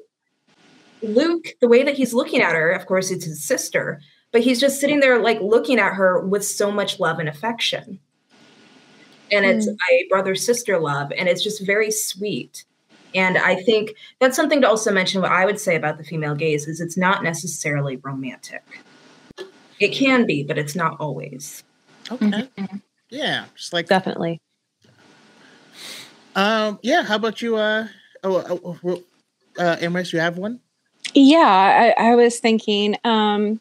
Luke, the way that he's looking at her, of course, it's his sister, but he's just sitting there like looking at her with so much love and affection. And it's mm. a brother sister love and it's just very sweet. And i think that's something to also mention what i would say about the female gaze is it's not necessarily romantic. It can be but it's not always. Okay. Mm-hmm. yeah just like definitely um yeah how about you uh oh, oh, oh uh Emrys, you have one yeah I, I was thinking um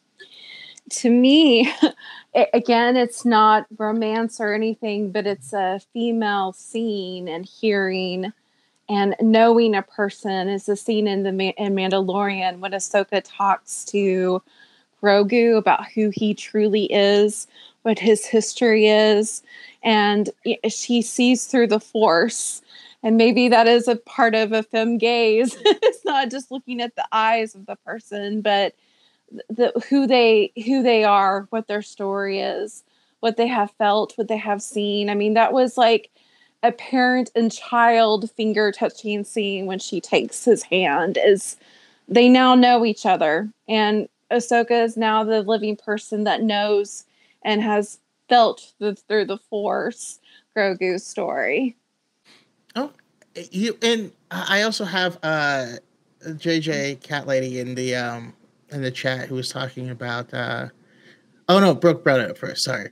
to me again, it's not romance or anything, but it's a female seeing and hearing and knowing a person is the scene in the in Mandalorian when Ahsoka talks to Grogu about who he truly is, what his history is, and she sees through the Force. And maybe that is a part of a femme gaze. it's not just looking at the eyes of the person, but the who they who they are, what their story is, what they have felt, what they have seen. I mean, that was like a parent and child finger touching scene when she takes his hand is they now know each other and Ahsoka is now the living person that knows and has felt the, through the force Grogu's story. You and I also have uh JJ Cat Lady in the um in the chat who was talking about uh oh no brooke brought it up first sorry.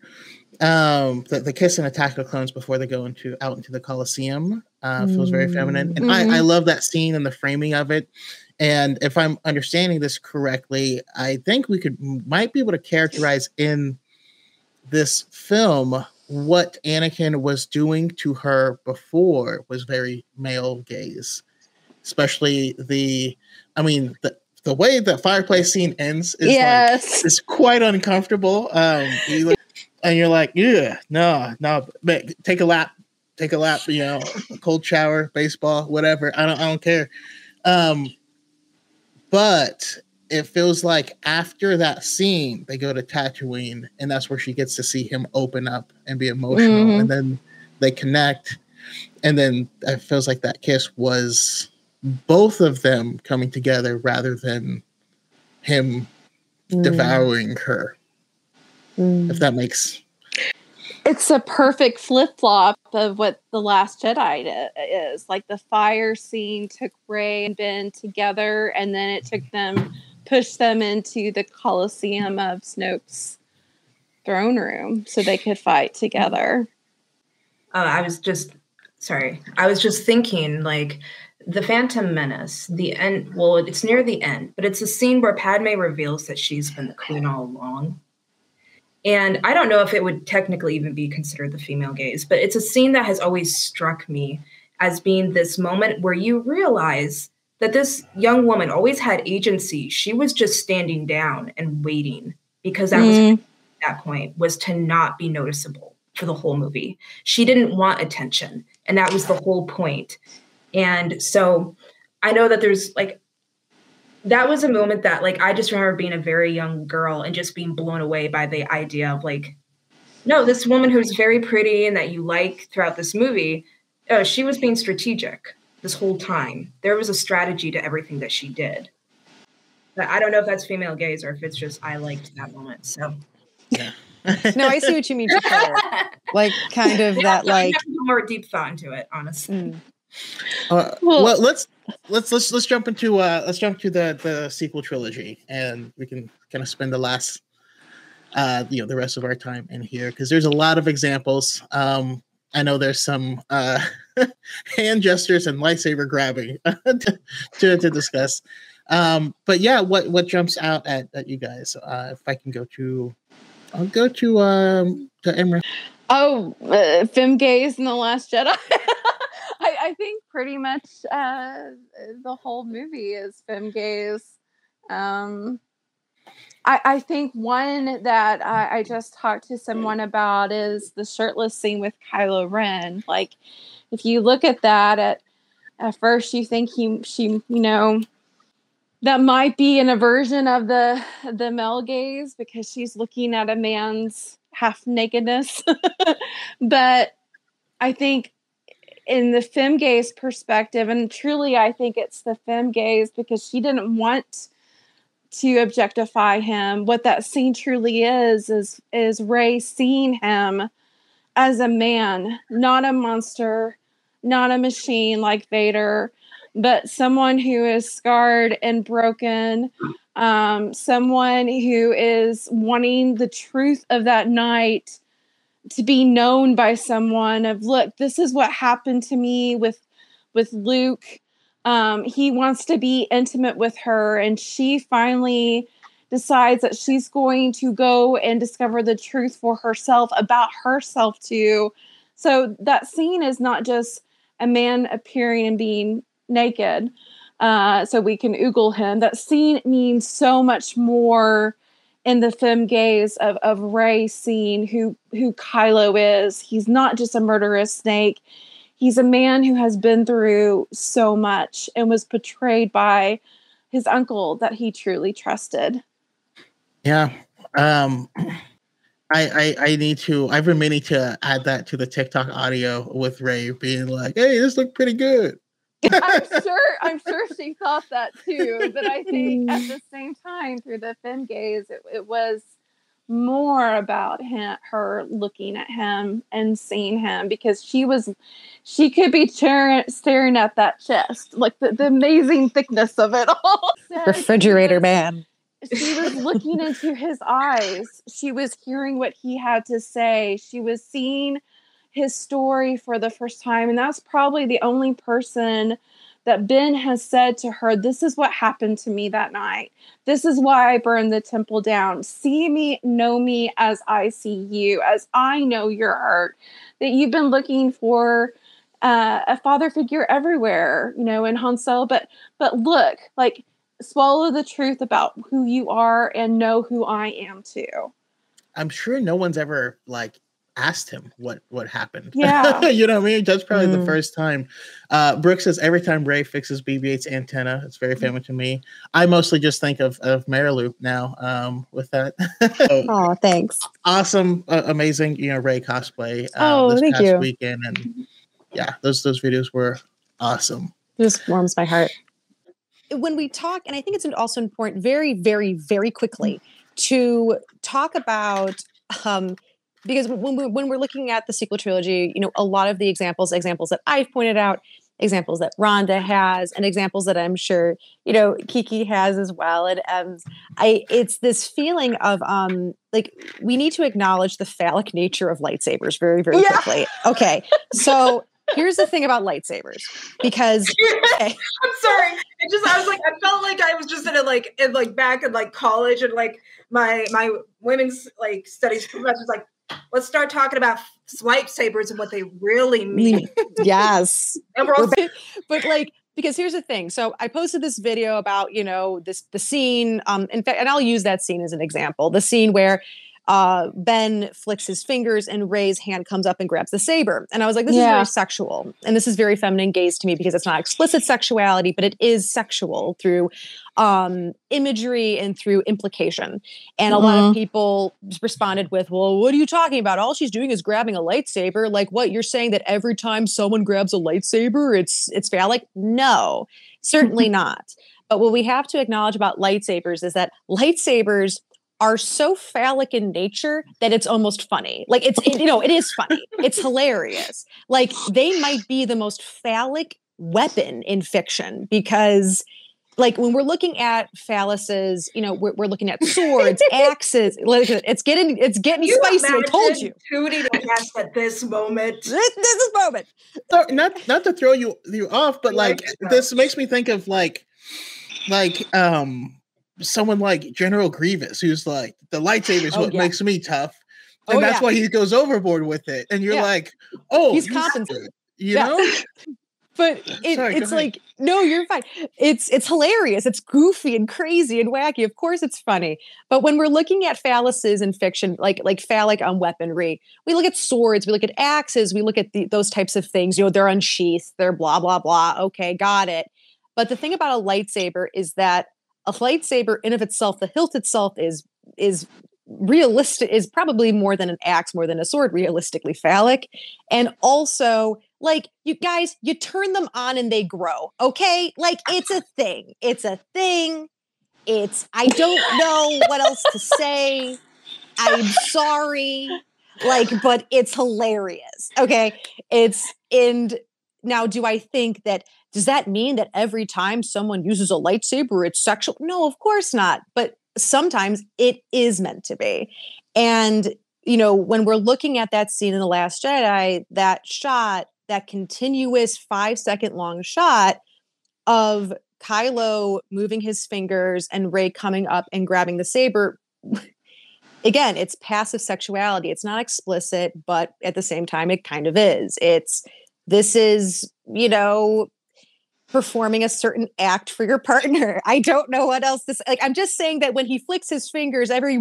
Um the, the kiss and attack of clones before they go into out into the coliseum uh feels very feminine. And mm-hmm. I, I love that scene and the framing of it. And if i'm understanding this correctly i think we could might be able to characterize in this film what anakin was doing to her before was very male gaze especially the i mean the the way the fireplace scene ends is yes. like, is quite uncomfortable. Um, you look, and you're like, yeah, no, no, but take a lap, take a lap, you know, cold shower, baseball, whatever. I don't, I don't care. Um, but it feels like after that scene, they go to Tatooine, and that's where she gets to see him open up and be emotional, mm-hmm. and then they connect, and then it feels like that kiss was both of them coming together rather than him mm. devouring her. Mm. If that makes it's a perfect flip flop of what the Last Jedi is. Like the fire scene took Rey and Ben together, and then it took them, pushed them into the Coliseum of Snoke's throne room so they could fight together. Uh, I was just sorry. I was just thinking, like the Phantom Menace, the end, well, it's near the end, but it's a scene where Padme reveals that she's been the queen all along. And I don't know if it would technically even be considered the female gaze, but it's a scene that has always struck me as being this moment where you realize that this young woman always had agency. She was just standing down and waiting because that mm. was that point was to not be noticeable for the whole movie. She didn't want attention, and that was the whole point. And so I know that there's like that was a moment that like I just remember being a very young girl and just being blown away by the idea of like no, this woman who's very pretty and that you like throughout this movie, uh, she was being strategic this whole time. There was a strategy to everything that she did. But I don't know if that's female gaze or if it's just I liked that moment. So yeah. no, I see what you mean. like kind of yeah, that like more deep thought into it, honestly. Mm. Uh, well, well, let's let's let's let's jump into uh let's jump to the the sequel trilogy and we can kind of spend the last uh you know the rest of our time in here because there's a lot of examples um i know there's some uh hand gestures and lightsaber grabbing to, to, to discuss um but yeah what what jumps out at, at you guys uh if i can go to i'll go to um to Imran. oh uh, gaze in the last jedi I, I think pretty much uh, the whole movie is fem gaze. Um, I, I think one that I, I just talked to someone about is the shirtless scene with Kylo Ren. Like, if you look at that at at first, you think he she you know that might be an aversion of the the male gaze because she's looking at a man's half nakedness, but I think in the fem gaze perspective, and truly, I think it's the fem gaze because she didn't want to objectify him. What that scene truly is is is Rey seeing him as a man, not a monster, not a machine like Vader, but someone who is scarred and broken, um, someone who is wanting the truth of that night to be known by someone of look this is what happened to me with with luke. Um, he wants to be intimate with her and she finally decides that she's going to go and discover the truth for herself about herself too. So that scene is not just a man appearing and being naked uh, so we can oogle him that scene means so much more in the fem gaze of, of Rey seeing who who Kylo is. He's not just a murderous snake. He's a man who has been through so much and was betrayed by his uncle that he truly trusted. Yeah. Um I, I, I need to I've been meaning to add that to the TikTok audio with Rey being like, hey, this looked pretty good. I'm sure I'm sure she thought that too. But I think at the mm. same time, through the fem gaze, it, it was more about him, her looking at him and seeing him because she was she could be staring, staring at that chest like the, the amazing thickness of it all refrigerator man she was looking into his eyes she was hearing what he had to say she was seeing his story for the first time. And that's probably the only person that Ben has said to her, This is what happened to me that night. This is why I burned the temple down. See me, know me as I see you, as I know you're hurt. That you've been looking for uh, a father figure everywhere, you know, in Han Solo, But but look, like swallow the truth about who you are and know who I am too. I'm sure no one's ever like asked him what what happened. Yeah, you know what I mean. That's probably mm. the first time. Uh, Brooke says every time Rey fixes BB-8's antenna, it's very mm. to me. I mostly just think of of Marilu now. Um, with that. oh, thanks. Awesome, uh, amazing. You know, Rey cosplay. Uh, oh, this thank past you. Weekend and yeah, those those videos were awesome. It just warms my heart. When we talk, and I think it's also important, very, very, very quickly to talk about um, because when we're, when we're looking at the sequel trilogy, you know, a lot of the examples, examples that I've pointed out, examples that Rhonda has, and examples that I'm sure you know Kiki has as well. And um, I, it's this feeling of um, like we need to acknowledge the phallic nature of lightsabers very, very yeah. quickly. Okay, so here's the thing about lightsabers because okay, I'm sorry. It just I was like I felt like I was just in a like in like back in like college and like my my women's like studies professor's like let's start talking about lightsabers and what they really mean. yes And we're all but like because here's the thing so i posted this video about you know this the scene um in fact and i'll use that scene as an example the scene where uh ben flicks his fingers and Rey's hand comes up and grabs the saber. And i was like this is very sexual. And this is very feminine gaze to me because it's not explicit sexuality but it is sexual through um imagery and through implication. And a lot of people responded with well what are you talking about? All she's doing is grabbing a lightsaber. Like what you're saying that every time someone grabs a lightsaber it's it's phallic no certainly not. But what we have to acknowledge about lightsabers is that lightsabers are so phallic in nature that it's almost funny like it's it- you know it is funny it's hilarious like they might be the most phallic weapon in fiction because like when we're looking at phalluses, you know, we're, we're looking at swords, axes. Like it's getting it's getting You spicy. I told you. Tootie the cast at this moment. This, this is moment. So, not not to throw you you off, but like like it, though. this makes me think of like like um someone like General Grievous, who's like the lightsaber is Oh, what yeah. makes me tough, oh, and Oh, that's yeah. why he goes overboard with it. And you're Yeah. like, oh, He's compensated. You know, But it, Sorry, it's like no, you're fine. It's it's hilarious. It's goofy and crazy and wacky. Of course, it's funny. But when we're looking at phalluses in fiction, like like phallic on weaponry, we look at swords, we look at axes, we look at the, those types of things. You know, they're unsheathed, they're blah blah blah. Okay, got it. But the thing about a lightsaber is that a lightsaber, in of itself, the hilt itself is is realistic is probably more than an axe, more than a sword, realistically phallic. And also, like, you guys, you turn them on and they grow. Okay. Like, it's a thing. It's a thing. It's, I don't know what else to say. I'm sorry. Like, but it's hilarious. Okay. It's, and now, do I think that, does that mean that every time someone uses a lightsaber, it's sexual? No, of course not. But sometimes it is meant to be. And, you know, when we're looking at that scene in The Last Jedi, that shot, that continuous five second long shot of Kylo moving his fingers and Rey coming up and grabbing the saber. Again, it's passive sexuality. It's not explicit, but at the same time, it kind of is. It's this is, you know, performing a certain act for your partner. I don't know what else this. Like, I'm just saying that when he flicks his fingers, every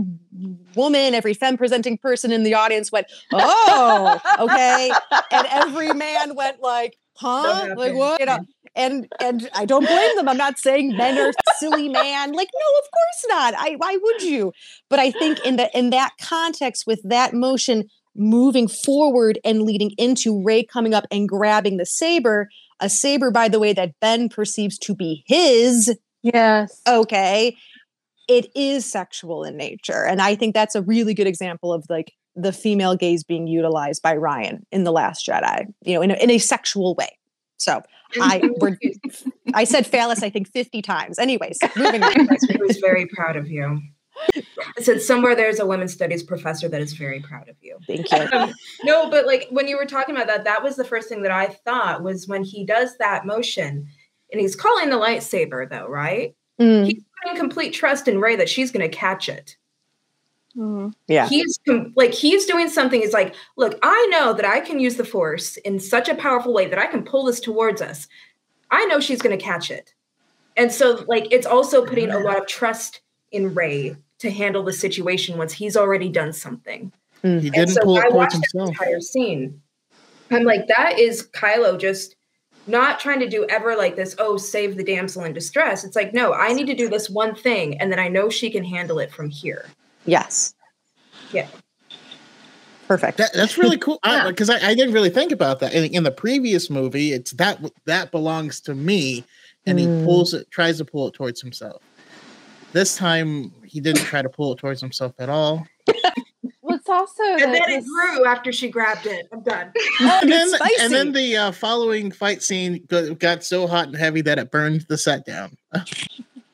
woman, every femme presenting person in the audience went, oh, okay. And every man went like, huh? Like what? You know, and and I don't blame them. I'm not saying men are silly man. Like, no, of course not. I why would you? But I think in the in that context, with that motion moving forward and leading into Rey coming up and grabbing the saber, a saber, by the way, that Ben perceives to be his. Yes. Okay, it is sexual in nature, and I think that's a really good example of like the female gaze being utilized by Rian in the Last Jedi. You know, in a, in a sexual way. So I we're, I said phallus, I think 50 times. Anyways, moving on. He was very proud of you. I said somewhere there's a women's studies professor that is very proud of you. Thank you. Um, no, but like when you were talking about that, that was the first thing that I thought was when he does that motion and he's calling the lightsaber though, right? Mm, He's putting complete trust in Rey that she's going to catch it. Mhm. yeah. He's com- like he's doing something. He's like, look, I know that I can use the force in such a powerful way that I can pull this towards us. I know she's going to catch it, and so like it's also putting a lot of trust in Rey to handle the situation once he's already done something. he didn't so pull it I towards watched that himself. entire scene. I'm like, that is Kylo just not trying to do ever like this, oh, save the damsel in distress. It's like, no, I need to do this one thing, and then I know she can handle it from here. Yes. Yeah. Perfect. That, that's really cool Yeah. because I, I didn't really think about that. In, in the previous movie, it's that that belongs to me, and Mm. he pulls it, tries to pull it towards himself. This time, he didn't try to pull it towards himself at all. Well, it's also And that then it grew after she grabbed it. I'm done. And then, and then the uh, following fight scene got so hot and heavy that it burned the set down.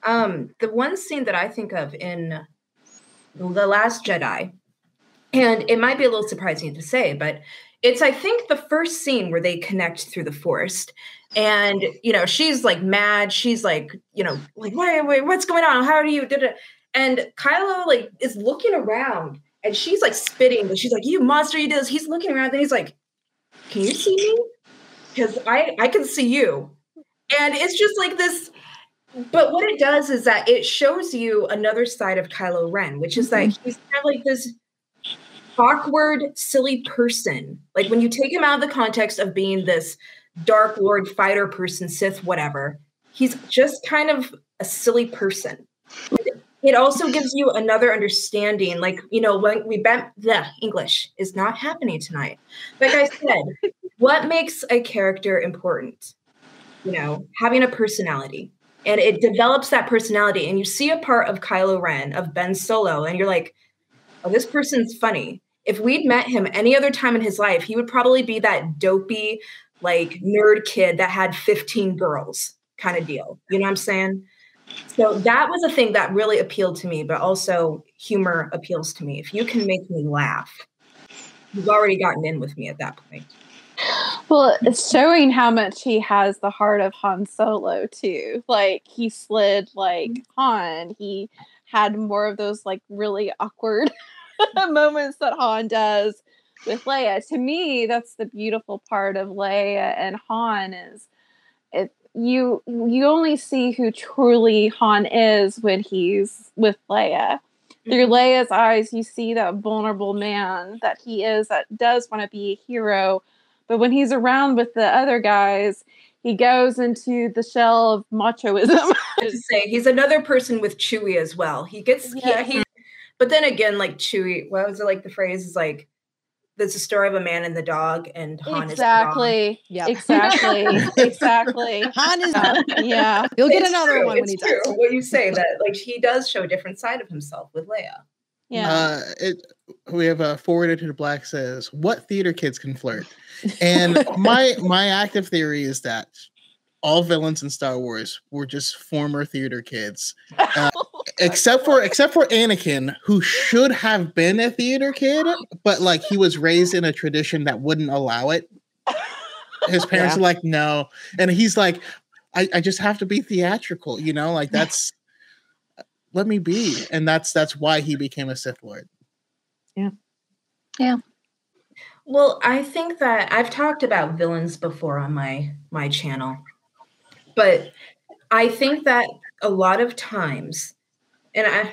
Um, the one scene that I think of in The Last Jedi, and it might be a little surprising to say, but it's I think the first scene where they connect through the Force. And you know, she's like mad. She's like, you know, like, wait, wait, what's going on? How do you did it? And Kylo like is looking around and she's like spitting, but she's like, You monster, you did this. He's looking around and he's like, Can you see me? Because I I can see you. And it's just like this. But what it does is that it shows you another side of Kylo Ren, which is that mm-hmm. he's kind of like this awkward, silly person. Like when you take him out of the context of being this Dark Lord fighter person, Sith, whatever, he's just kind of a silly person. It also gives you another understanding. Like, you know, when we bent the English is not happening tonight. Like I said, what makes a character important? You know, having a personality. And it develops that personality. And you see a part of Kylo Ren, of Ben Solo, and you're like, oh, this person's funny if we'd met him any other time in his life, he would probably be that dopey, like nerd kid that had 15 girls kind of deal. You know what I'm saying? So that was a thing that really appealed to me, but also humor appeals to me. If you can make me laugh, you've already gotten in with me at that point. Well, it's showing how much he has the heart of Han Solo too. Like he slid like mm-hmm. Han. He had more of those like really awkward moments that Han does with Leia. To me, that's the beautiful part of Leia and Han is it you you only see who truly Han is when he's with Leia. Through mm-hmm. Leia's eyes, you see that vulnerable man that he is that does want to be a hero. But when he's around with the other guys, he goes into the shell of machoism. to say he's another person with Chewie as well. He gets yeah. he, he but then again, like Chewie, what was it like the phrase is like there's a story of a man and the dog and Han is exactly. Yeah. Exactly. exactly. Han is yeah. You'll get it's another true. one when it's he true. does. What you say that like he does show a different side of himself with Leia. Yeah. Uh, it, we have a forwarded to the black says, "What theater kids can flirt?" And my my active theory is that all villains in Star Wars were just former theater kids, uh, except for except for Anakin, who should have been a theater kid, but like he was raised in a tradition that wouldn't allow it. His parents yeah. are like, no, and he's like, I, I just have to be theatrical, you know, like that's let me be, and that's that's why he became a Sith Lord. Yeah, yeah. Well, I think that I've talked about villains before on my my channel but I think that a lot of times, and I,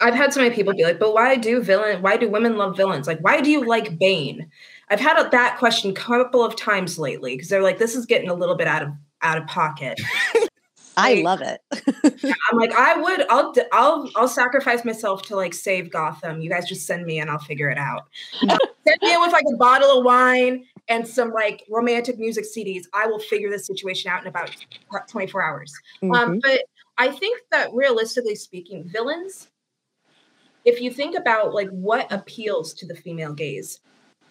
I've had so many people be like, "But why do villain? Why do women love villains? Like, why do you like Bane?" I've had a, that question a couple of times lately because they're like, "This is getting a little bit out of out of pocket." I love it. I'm like, I would, I'll, I'll, I'll sacrifice myself to like save Gotham. You guys just send me and I'll figure it out. Uh, send me in with like a bottle of wine and some like romantic music CDs. I will figure this situation out in about 24 hours. Um, mm-hmm. Um, but I think that realistically speaking, villains, if you think about like what appeals to the female gaze,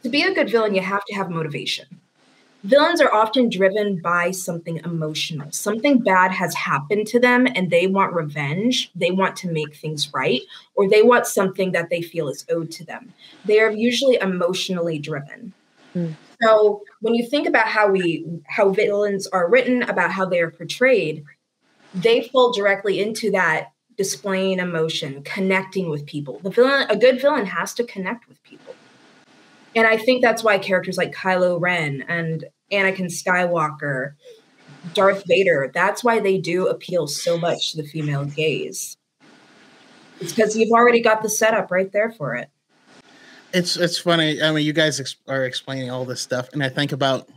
to be a good villain, you have to have motivation. Villains are often driven by something emotional. Something bad has happened to them and they want revenge. They want to make things right, or they want something that they feel is owed to them. They are usually emotionally driven. Mm. So when you think about how we how villains are written, about how they are portrayed, they fall directly into that displaying emotion, connecting with people. The villain, a good villain has to connect with people. And I think that's why characters like Kylo Ren and Anakin Skywalker, Darth Vader, that's why they do appeal so much to the female gaze. It's because you've already got the setup right there for it it's it's funny. I mean, you guys ex- are explaining all this stuff, and I think about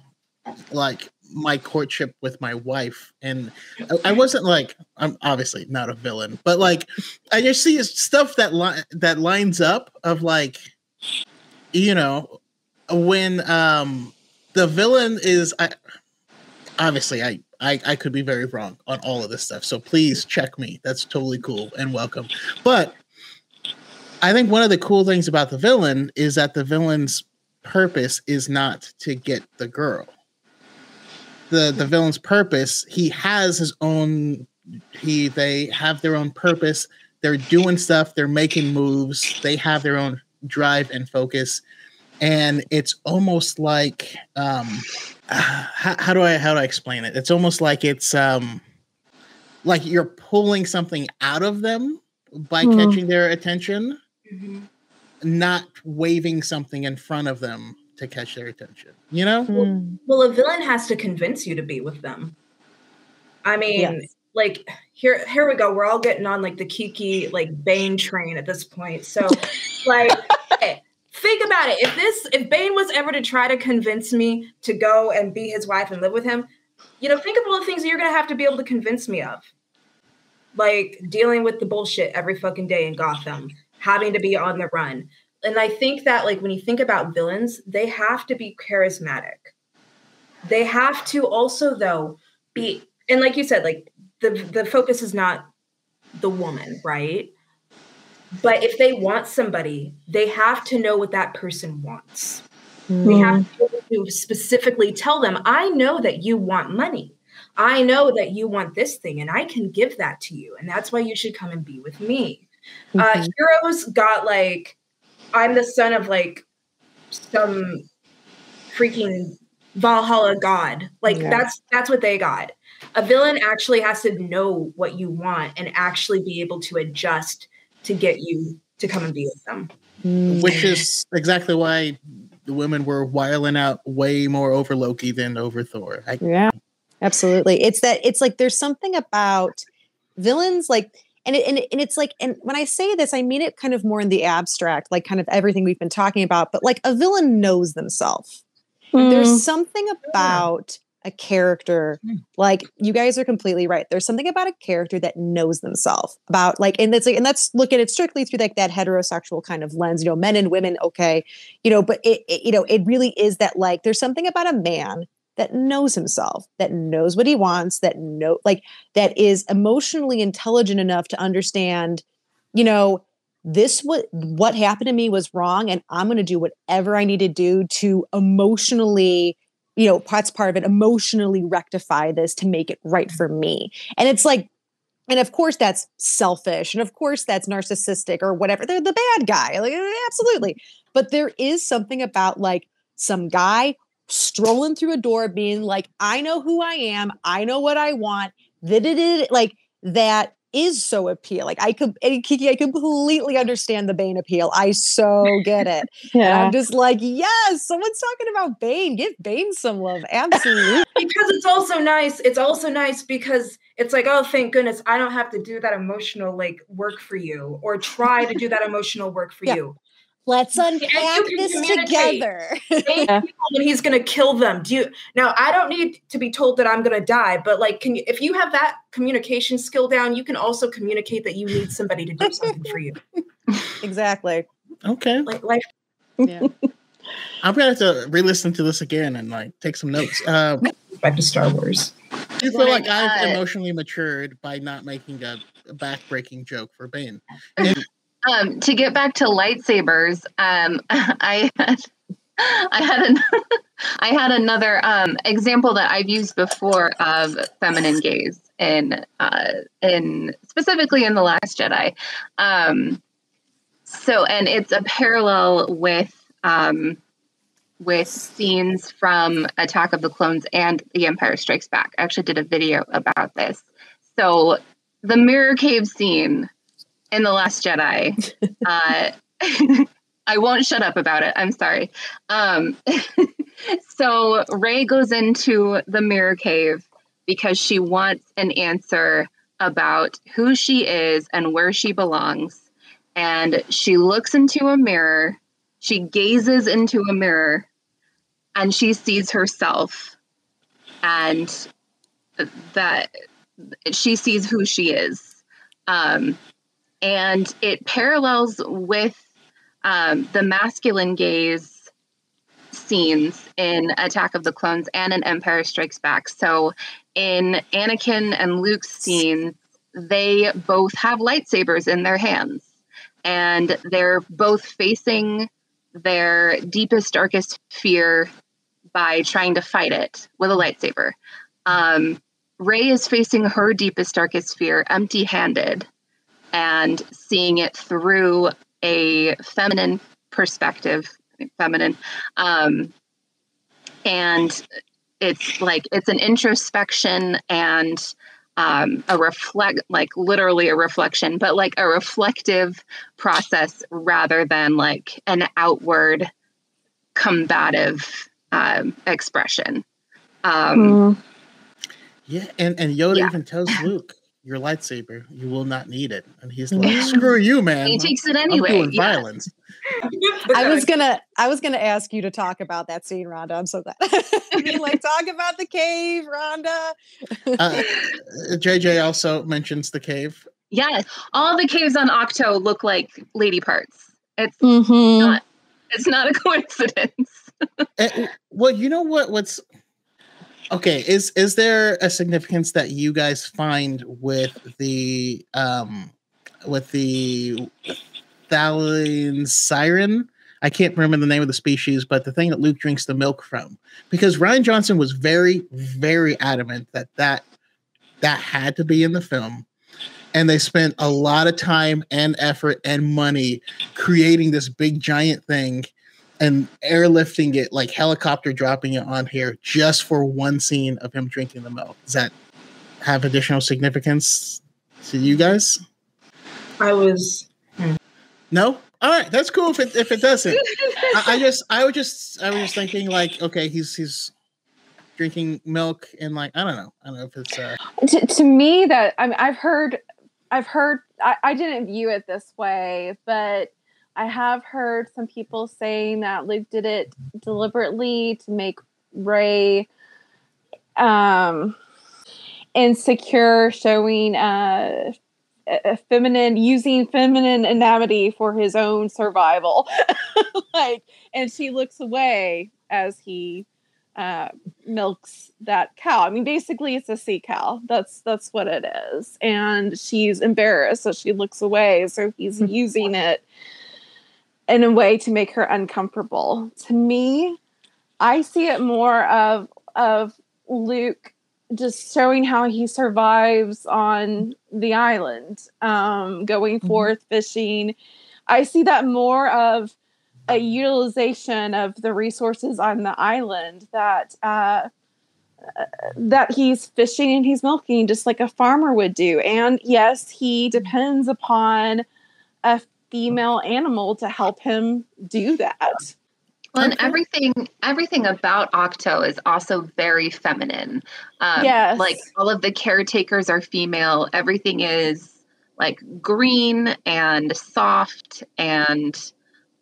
like my courtship with my wife, and I, wasn't like I'm obviously not a villain, but like I just see stuff that li- that lines up of like you know when um the villain is I obviously I I, I could be very wrong on all of this stuff. So please check me. That's totally cool and welcome. But I think one of the cool things about the villain is that the villain's purpose is not to get the girl. The the villain's purpose, he has his own he they have their own purpose. They're doing stuff, they're making moves, they have their own drive and focus. and it's almost like um, how, how do I how do I explain it? It's almost like it's um, like you're pulling something out of them by Hmm. catching their attention, Mhm. not waving something in front of them to catch their attention. You know? Mm. Well, a villain has to convince you to be with them. I mean, Yes. like here here we go. We're all getting on like the Kiki like Bane train at this point. So like hey, think about it. If this if Bane was ever to try to convince me to go and be his wife and live with him, you know, think of all the things that you're gonna have to be able to convince me of. Like dealing with the bullshit every fucking day in Gotham, having to be on the run. And I think that like when you think about villains, they have to be charismatic. They have to also though be and like you said, like the the focus is not the woman, right? But if they want somebody, they have to know what that person wants. They have to, able to specifically tell them, I know that you want money. I know that you want this thing, and I can give that to you. And that's why you should come and be with me. Uh, Mhm. heroes got like, I'm the son of like some freaking Valhalla god. Like Yeah. that's that's what they got. A villain actually has to know what you want and actually be able to adjust to get you to come and be with them. Mm. Which is exactly why the women were wiling out way more over Loki than over Thor. I, Yeah, absolutely. It's that it's like there's something about villains like and it, and, it, and it's like and when I say this I mean it kind of more in the abstract like kind of everything we've been talking about but like a villain knows themselves. Mm. There's something about a character Hmm. like you guys are completely right. There's something about a character that knows themselves about like and it's like and let's look at it strictly through like that heterosexual kind of lens, you know, men and women okay, you know, but it, it you know, it really is that like there's something about a man that knows himself, that knows what he wants, that know like that is emotionally intelligent enough to understand, you know, this what what happened to me was wrong, and I'm going to do whatever I need to do to emotionally, you know, that's part of it, emotionally rectify this to make it right for me. And it's like. And of course, that's selfish. And of course, that's narcissistic or whatever. They're the bad guy. Like, absolutely. But there is something about like some guy strolling through a door being like, I know who I am, I know what I want. That it is like that is so appeal. Like I could eh, Kiki, I completely understand the Bane appeal. I so get it. And. I'm just like, yes, someone's talking about Bane. Give Bane some love. Absolutely. because it's also nice. It's also nice because it's like, oh, thank goodness, I don't have to do that emotional like work for you or try to do that emotional work for Yeah. you. Let's unpack this together. Thank Yeah. people when he's gonna kill them. Do you now? I don't need to be told that I'm gonna die, but like, can you? If you have that communication skill down, you can also communicate that you need somebody to do something for you. exactly. okay. Like life. Yeah. I'm gonna have to re-listen to this again and like take some notes. Uh, Back to Star Wars. do you feel like I've emotionally matured by not making a, a back-breaking joke for Bane? Um, to get back to lightsabers, um, I had I had an, I had another um, example that I've used before of feminine gaze in uh, in specifically in the Last Jedi. Um, so, and it's a parallel with um, with scenes from Attack of the Clones and The Empire Strikes Back. I actually did a video about this. So, the mirror cave scene in the Last Jedi. uh, I won't shut up about it. I'm sorry. Um, so Rey goes into the mirror cave because she wants an answer about who she is and where she belongs. And she looks into a mirror, she gazes into a mirror, and she sees herself. And that she sees who she is. Um, and it parallels with um, the masculine gaze scenes in Attack of the Clones and in Empire Strikes Back. So, in Anakin and Luke's scenes, they both have lightsabers in their hands, and they're both facing their deepest, darkest fear by trying to fight it with a lightsaber. Um, Rey is facing her deepest, darkest fear empty handed and seeing it through a feminine perspective, feminine. Um, and it's like it's an introspection and um, a reflect like literally a reflection but like a reflective process rather than like an outward combative um, expression um, Mm. Yeah, and and Yoda Yeah. even tells Luke, "Your lightsaber, you will not need it." And he's like, "Screw you, man! he takes it I'm anyway doing yeah. violence." I was gonna I was gonna ask you to talk about that scene, Rhonda. I'm so glad. you like talk about the cave, Rhonda. Uh, JJ also mentions the cave. Yes. all the caves on Ahch-To look like lady parts it's Mm-hmm. not it's not a coincidence Eh, well, you know what? What's okay? Is is there a significance that you guys find with the um with the thala-siren? I can't remember the name of the species, but the thing that Luke drinks the milk from, because Rian Johnson was very, very adamant that that that had to be in the film, and they spent a lot of time and effort and money creating this big giant thing and airlifting it like helicopter dropping it on here just for one scene of him drinking the milk. Does that have additional significance to you guys? I was No? All right, that's cool if it if it doesn't. I, I just I was just I was just thinking like, okay, he's he's drinking milk and like I don't know. I don't know if it's uh to, to me that I mean, I've heard I've heard I, I didn't view it this way, but I have heard some people saying that Luke did it deliberately to make Rey um insecure, showing uh a feminine using feminine anatomy for his own survival. like and she looks away as he uh, milks that cow. I mean, basically, it's a sea cow. That's that's what it is. And she's embarrassed, so she looks away. So he's using it in a way to make her uncomfortable. To me, I see it more of of Luke just showing how he survives on the island, um, going Mhm. forth fishing. I see that more of a utilization of the resources on the island that uh, uh, that he's fishing and he's milking just like a farmer would do. And yes, he depends upon a female animal to help him do that. Well, and Okay. everything everything about Ahch-To is also very feminine. Um, Yes. like all of the caretakers are female. Everything is like green and soft and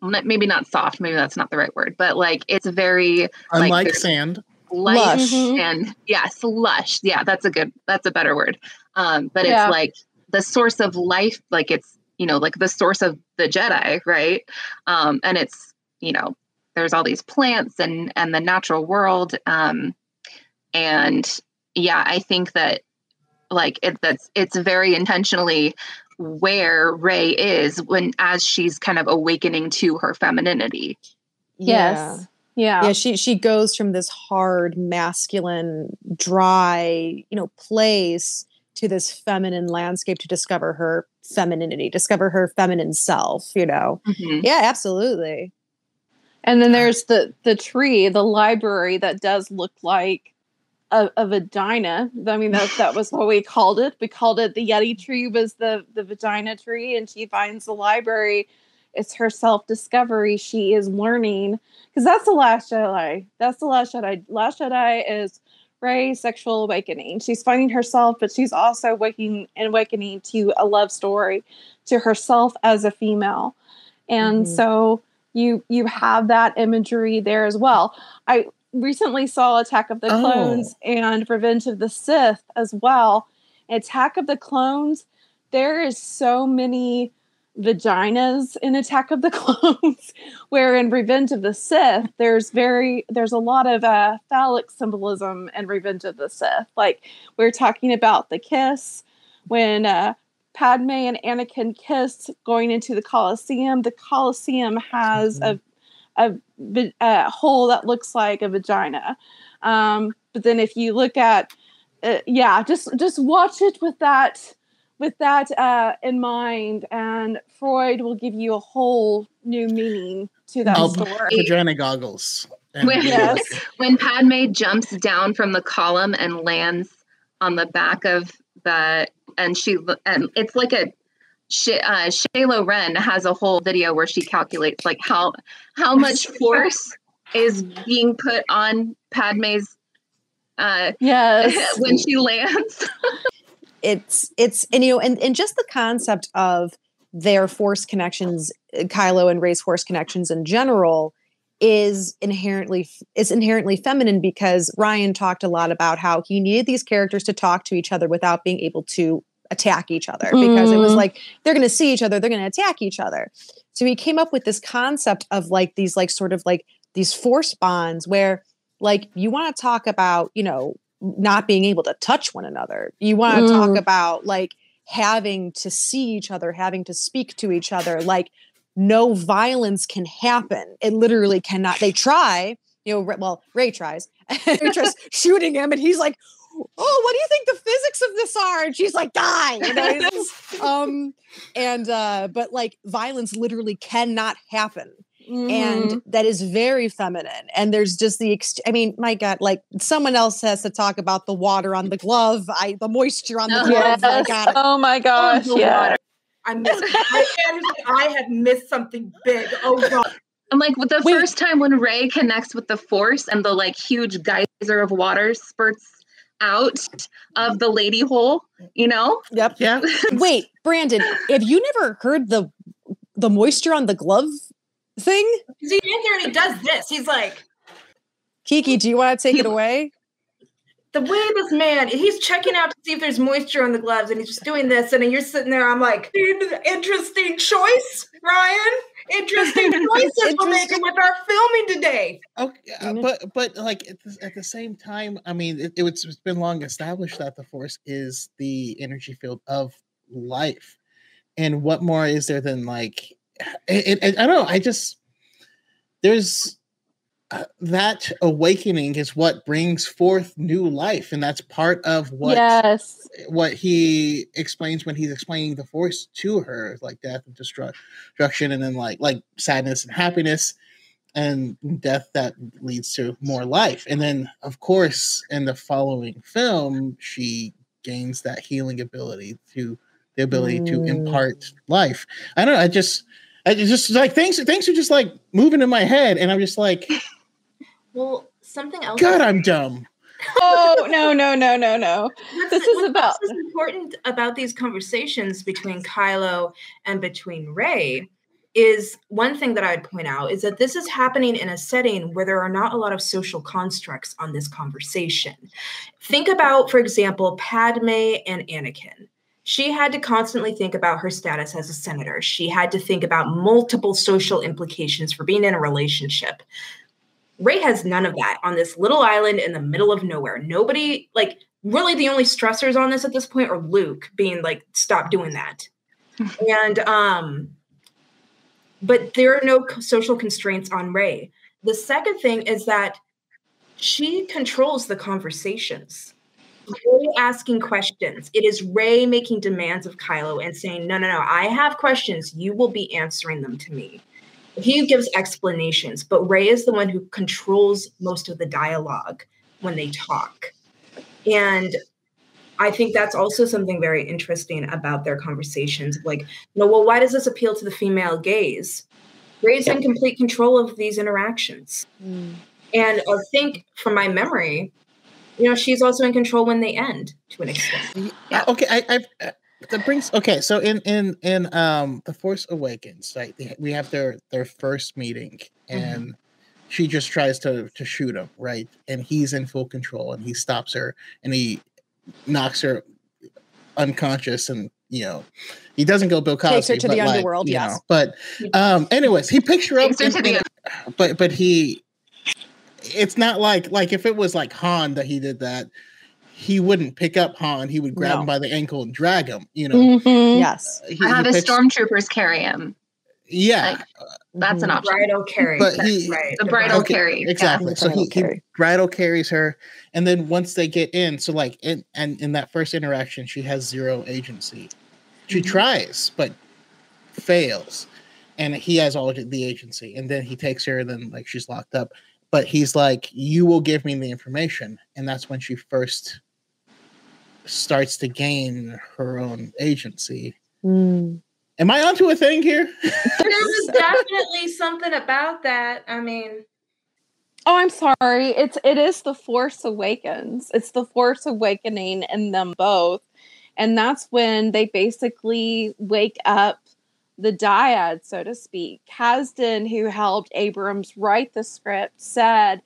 maybe not soft. Maybe that's not the right word, but like it's very unlike there's- sand. light Lush. Mhm. and yes, lush. Yeah, that's a good. That's a better word. Um, but Yeah. it's like the source of life. Like it's you know like the source of the Jedi, right? Um, and it's you know there's all these plants and and the natural world. Um, and yeah, I think that like it that's it's very intentionally where Rey is when as she's kind of awakening to her femininity. Yes. Yeah. yeah she she goes from this hard masculine dry you know place to this feminine landscape to discover her femininity discover her feminine self you know Mhm. yeah absolutely And then there's the the tree, the library that does look like a, a vagina. I mean, that that was what we called it. We called it the Yeti tree was the the vagina tree, and she finds the library. It's her self discovery. She is learning because that's the last Jedi. That's the last Jedi. Last Jedi is Rey's sexual awakening. She's finding herself, but she's also waking and awakening to a love story, to herself as a female, and Mhm. so you you have that imagery there as well. I recently saw Attack of the Oh. Clones and Revenge of the Sith as well. Attack of the Clones, there is so many vaginas in Attack of the Clones, where in Revenge of the Sith, there's very there's a lot of uh, phallic symbolism in Revenge of the Sith. Like we're talking about the kiss when uh, Padme and Anakin kissed going into the Colosseum. The Colosseum has a a, a hole that looks like a vagina. Um, but then if you look at uh, yeah, just just watch it with that with that uh, in mind, and Freud will give you a whole new meaning to that Oh, story. vagina goggles. When, Yes. when Padme jumps down from the column and lands on the back of the, and she, and it's like a, Sh- uh, Shayla Ren has a whole video where she calculates like how how much force is being put on Padme's uh, Yes. when she lands. it's it's and you know and, and just the concept of their force connections kylo and Rey's force connections in general is inherently is inherently feminine because Rian talked a lot about how he needed these characters to talk to each other without being able to attack each other because it was Mm. like they're going to see each other they're going to attack each other so he came up with this concept of like these like sort of like these force bonds where like you want to talk about you know not being able to touch one another. You want to talk Mm. about like having to see each other having to speak to each other like no violence can happen. It literally cannot they try you know well Rey tries. Rey tries shooting him and he's like oh what do you think the physics of this are? And she's like die! You know, um and uh but like violence literally cannot happen Mhm. and that is very feminine and there's just the ex- i mean my god like someone else has to talk about the water on the glove i the moisture on the Oh, glove my yes. god Oh my gosh. the Yeah. I missed. I, Anderson, I have missed something big. Oh god. I'm like with the Wait. first time when Rey connects with the Force and the like huge geyser of water spurts out of the lady hole, you know? yep Yeah. wait brandon have you never heard the the moisture on the glove thing See, in there and he does this. He's like, kiki do you want to take it away the way this man, he's checking out to see if there's moisture on the gloves, and he's just doing this, and then you're sitting there. I'm like, interesting choice, Rian. Interesting choices we're making with our filming today. Okay, uh, Mhm. but but like at the, at the same time, I mean, it, it was, it's been long established that the force is the energy field of life, and what more is there than like, it, it, I don't know. I just there's uh, that awakening is what brings forth new life, and that's part of what Yes. what he explains when he's explaining the force to her like death and destru- destruction and then like like sadness and happiness and death that leads to more life and then of course in the following film she gains that healing ability to the ability to Mm. impart life i don't know i just i just like things things are just like moving in my head and i'm just like Well, something else. god i'm dumb Oh no no no no no. What's- This is what's about- also important about these conversations between Kylo and between Rey is one thing that I would point out is that this is happening in a setting where there are not a lot of social constructs on this conversation. Think about, for example, Padme and Anakin. She had to constantly think about her status as a senator. She had to think about multiple social implications for being in a relationship. Rey has none of that on this little island in the middle of nowhere. Nobody, like, really the only stressors on this at this point are Luke being like, stop doing that. and, um, but there are no social constraints on Rey. The second thing is that she controls the conversations. Rey asking questions. It is Rey making demands of Kylo and saying, no, no, no, I have questions. You will be answering them to me he gives explanations, but Rey is the one who controls most of the dialogue when they talk. And I think that's also something very interesting about their conversations. Like, know, well, why does this appeal to the female gaze? Rey's in complete control of these interactions. Hmm. And I think from my memory, you know, she's also in control when they end to an extent. Yeah. Okay, I, I've uh, that brings okay. So in in in um the Force Awakens, right? they- We have their their first meeting, and she just tries to to shoot him, right? And he's in full control, and he stops her, and he knocks her unconscious, and you know. He doesn't go Bill Cosby, Takes her to the like, underworld, you yes. know, but um, anyways, he picks her up. Takes her in- to the in- but but he it's not like like if it was like Han that he did that, he wouldn't pick up Han. He would grab No. him by the ankle and drag him. You know, Mhm. yes He- I have his picks- stormtroopers carry him. Yeah, like, That's an Mhm. option. Bridal carry. But he- right. The bridal Okay, carry. exactly. The So he, bridal he carry. bridal carries her, and then once they get in, so like in and in that first interaction, she has zero agency. She Mhm. tries, but fails. and he has all the agency, and then he takes her, and then like she's locked up. But he's like, "You will give me the information," and that's when she first starts to gain her own agency. Mm. Am I onto a thing here? there was definitely something about that. I mean, Oh, I'm sorry. It's it is the Force Awakens. It's the Force Awakening in them both. And that's when they basically wake up the dyad, so to speak. Kasdan, who helped Abrams write the script, said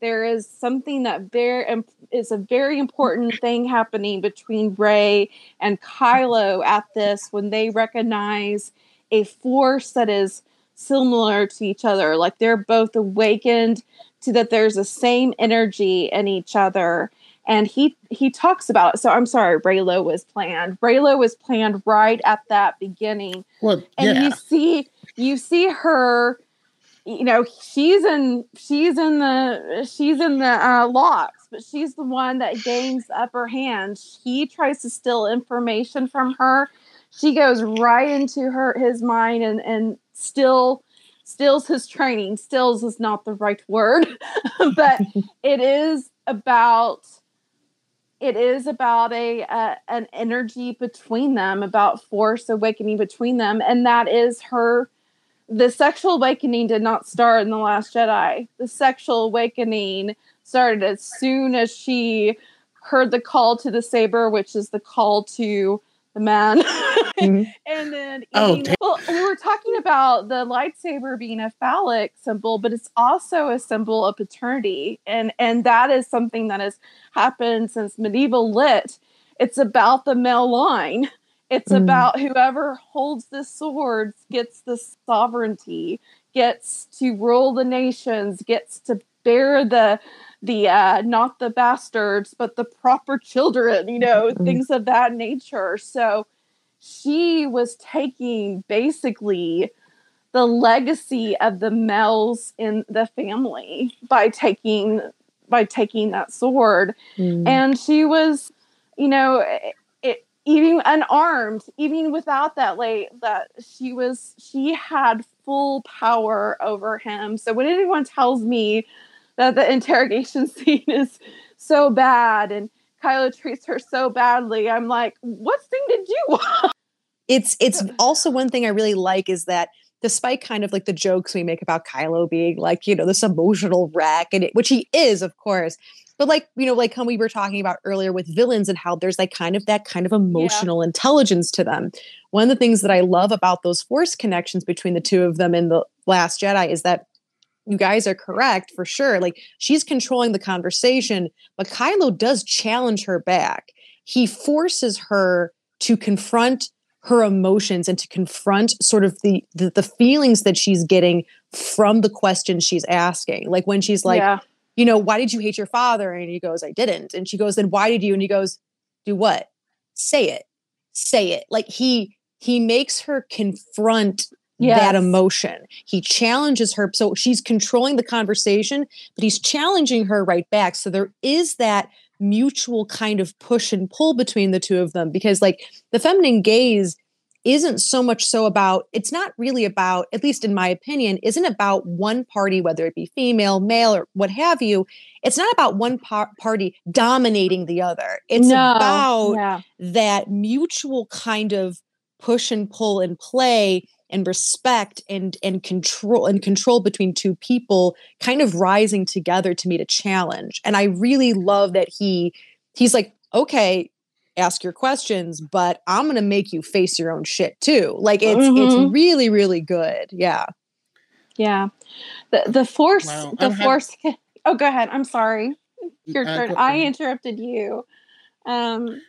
there is something that very is a very important thing happening between Rey and Kylo at this when they recognize a force that is similar to each other. Like they're both awakened to that there's the same energy in each other. And he he talks about. So I'm sorry, Reylo was planned. Reylo was planned right at that beginning. Well, and yeah. you see you see her you know she's in she's in the she's in the uh, locks but she's the one that gains the upper hand he tries to steal information from her she goes right into her his mind and and still steals his training steals is not the right word but it is about it is about a uh, an energy between them about force awakening between them and that is her the sexual awakening did not start in the last jedi. The sexual awakening started as soon as she heard the call to the saber which is the call to the man. Mhm. and then Oh, eating- well we were talking about the lightsaber being a phallic symbol but it's also a symbol of paternity. And and that is something that has happened since medieval lit. It's about the male line. It's Mm. about whoever holds the swords gets the sovereignty gets to rule the nations gets to bear the the uh not the bastards but the proper children you know Mm. things of that nature so she was taking basically the legacy of the males in the family by taking by taking that sword Mm. and she was you know it, even unarmed even without that like that she was she had full power over him so when anyone tells me that the interrogation scene is so bad and Kylo treats her so badly i'm like what scene did you watch it's it's also one thing I really like is that despite kind of like the jokes we make about Kylo being like, you know, this emotional wreck, and it, which he is, of course. But like, you know, like how we were talking about earlier with villains and how there's like kind of that kind of emotional intelligence to them. One of the things that I love about those force connections between the two of them in the Last Jedi is that you guys are correct for sure. Like she's controlling the conversation, but Kylo does challenge her back. He forces her to confront her emotions and to confront sort of the, the the feelings that she's getting from the questions she's asking. Like when she's like, yeah you know, why did you hate your father? And he goes, I didn't. And she goes, then why did you? And he goes, do what? Say it. Say it. Like he he makes her confront that emotion. He challenges her. So she's controlling the conversation, but he's challenging her right back. So there is that mutual kind of push and pull between the two of them because like the feminine gaze isn't so much so about it's not really about at least in my opinion isn't about one party whether it be female male or what have you it's not about one par- party dominating the other it's No, about yeah that mutual kind of push and pull and play and respect and and control and control between two people kind of rising together to meet a challenge and i really love that he he's like okay ask your questions but i'm going to make you face your own shit too like it's Mhm. it's really really good yeah Yeah. The the force Wow, the I'm hap- force Oh, go ahead. I'm sorry. Your Uh, turn. go- I interrupted you. Um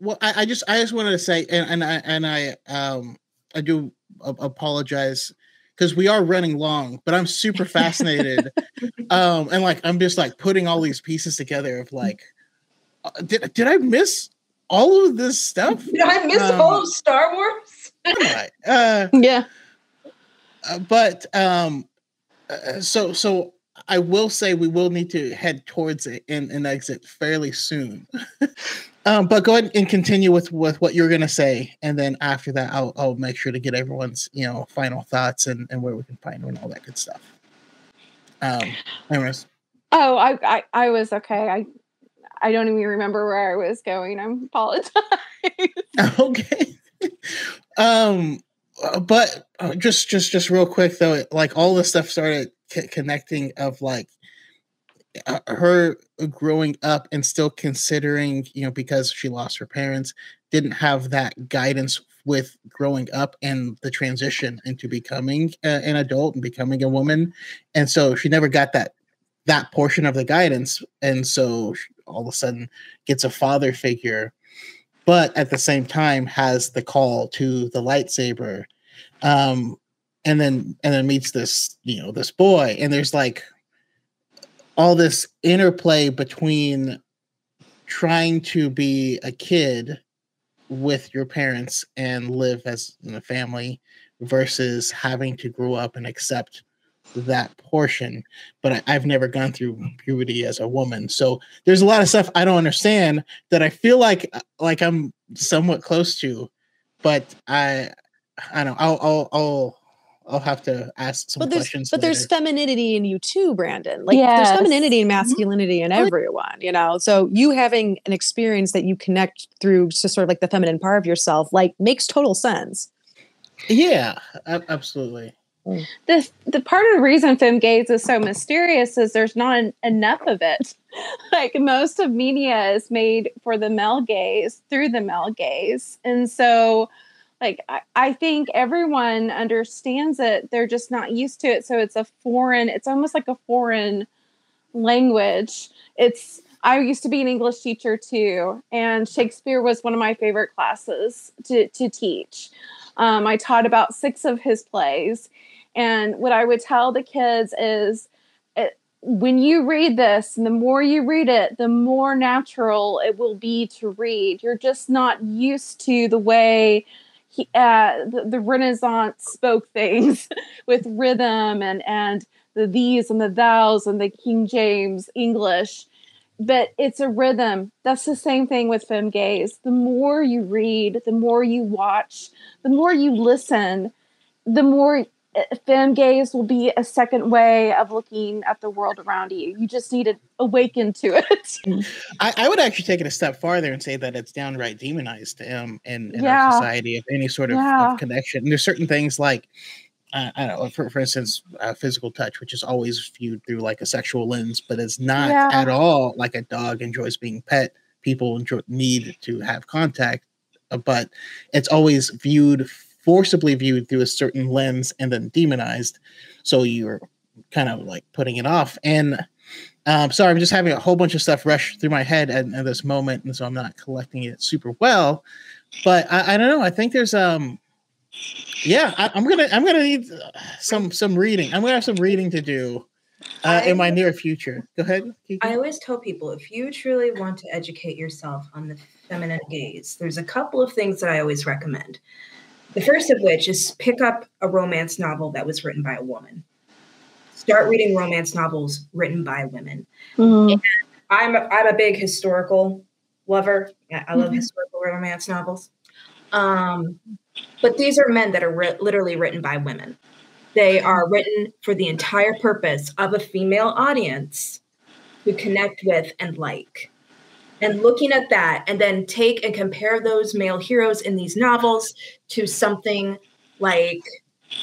well I, I just i just wanted to say and, and i and i um i do a- apologize because we are running long but i'm super fascinated um and like i'm just like putting all these pieces together of like uh, did, did i miss all of this stuff Did I miss Um, all of Star Wars? I? uh yeah. Uh, but um uh, so so i will say we will need to head towards it and an exit fairly soon Um, but go ahead and continue with with what you're gonna say, and then after that, I'll I'll make sure to get everyone's you know final thoughts and and where we can find them and all that good stuff. Um, anyways, Oh, I, I I was okay. I I don't even remember where I was going. I'm apologize. okay. um, but uh, just just just real quick though, like all this stuff started c- connecting of like uh, her growing up and still considering, you know, because she lost her parents, didn't have that guidance with growing up and the transition into becoming an adult and becoming a woman, and so she never got that that portion of the guidance, and so all of a sudden gets a father figure, but at the same time has the call to the lightsaber, um, and then and then meets this you know this boy, and there's like all this interplay between trying to be a kid with your parents and live as in a family versus having to grow up and accept that portion but I, i've never gone through puberty as a woman so there's a lot of stuff i don't understand that i feel like like i'm somewhat close to but i i don't know i'll i'll, I'll I'll have to ask some but there's questions. but there's femininity in you too, Brandon. Like Yes. there's femininity and Mhm. masculinity in everyone, you know. So you having an experience that you connect through to sort of like the feminine part of yourself, like makes total sense. yeah, a- the the part of the reason femme gaze is so mysterious is there's not en- enough of it. like most of media is made for the male gaze through the male gaze, and so like I, I think everyone understands it. They're just not used to it, so it's a foreign. It's almost like a foreign language. It's I used to be an English teacher too, and Shakespeare was one of my favorite classes to to teach. Um, I taught about six of his plays. And what I would tell the kids is it, when you read this, and the more you read it, the more natural it will be to read. You're just not used to the way he, uh, the, the Renaissance spoke things with rhythm and, and the these and the thous and the King James English. But it's a rhythm. That's the same thing with femme gaze. The more you read, the more you watch, the more you listen, the more femme gaze will be a second way of looking at the world around you. You just need to awaken to it. I, I would actually take it a step farther and say that it's downright demonized um, in, in Yeah. our society of any sort of, Yeah. of connection. And there's certain things like, uh, I don't know, for, for instance, uh, physical touch, which is always viewed through like a sexual lens, but it's not Yeah. at all like a dog enjoys being pet. People enjoy, need to have contact, uh, but it's always viewed forcibly viewed through a certain lens and then demonized. So you're kind of like putting it off. And um, sorry, I'm just having a whole bunch of stuff rush through my head at, at this moment, and so I'm not collecting it super well. But I, I don't know. I think there's um, yeah, I, I'm gonna I'm gonna need uh, some some reading. I'm gonna have some reading to do uh, in my near future. Go ahead. Kiki. I always tell people if you truly want to educate yourself on the feminine gaze, there's a couple of things that I always recommend. The first of which is pick up a romance novel that was written by a woman. Start reading romance novels written by women. I'm a, I'm a big historical lover. I love Mhm. historical romance novels. Um, but these are men that are ri- literally written by women. They are written for the entire purpose of a female audience to connect with and like. And looking at that, and then take and compare those male heroes in these novels to something like,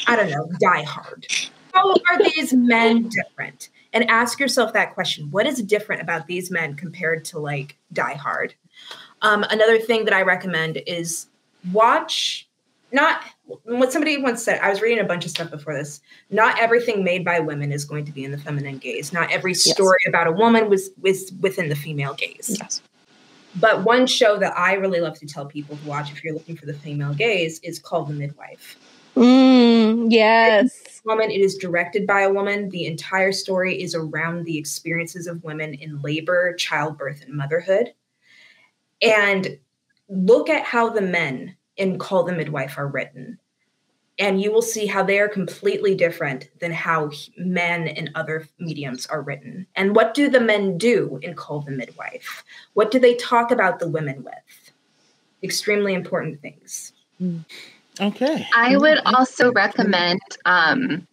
I don't know, Die Hard. How are these men different? And ask yourself that question What is different about these men compared to like Die Hard? Um, another thing that I recommend is watch not what somebody once said. I was reading a bunch of stuff before this. Not everything made by women is going to be in the feminine gaze. Not every story about a woman was was within the female gaze. Yes. But one show that I really love to tell people to watch if you're looking for the female gaze is called The Midwife. Mm, yes. Woman, it is directed by a woman. The entire story is around the experiences of women in labor, childbirth, and motherhood. And look at how the men in Call the Midwife are written. and you will see how they are completely different than how men in other mediums are written. And what do the men do in Call the Midwife? What do they talk about the women with? Extremely important things. Okay. I would also recommend um,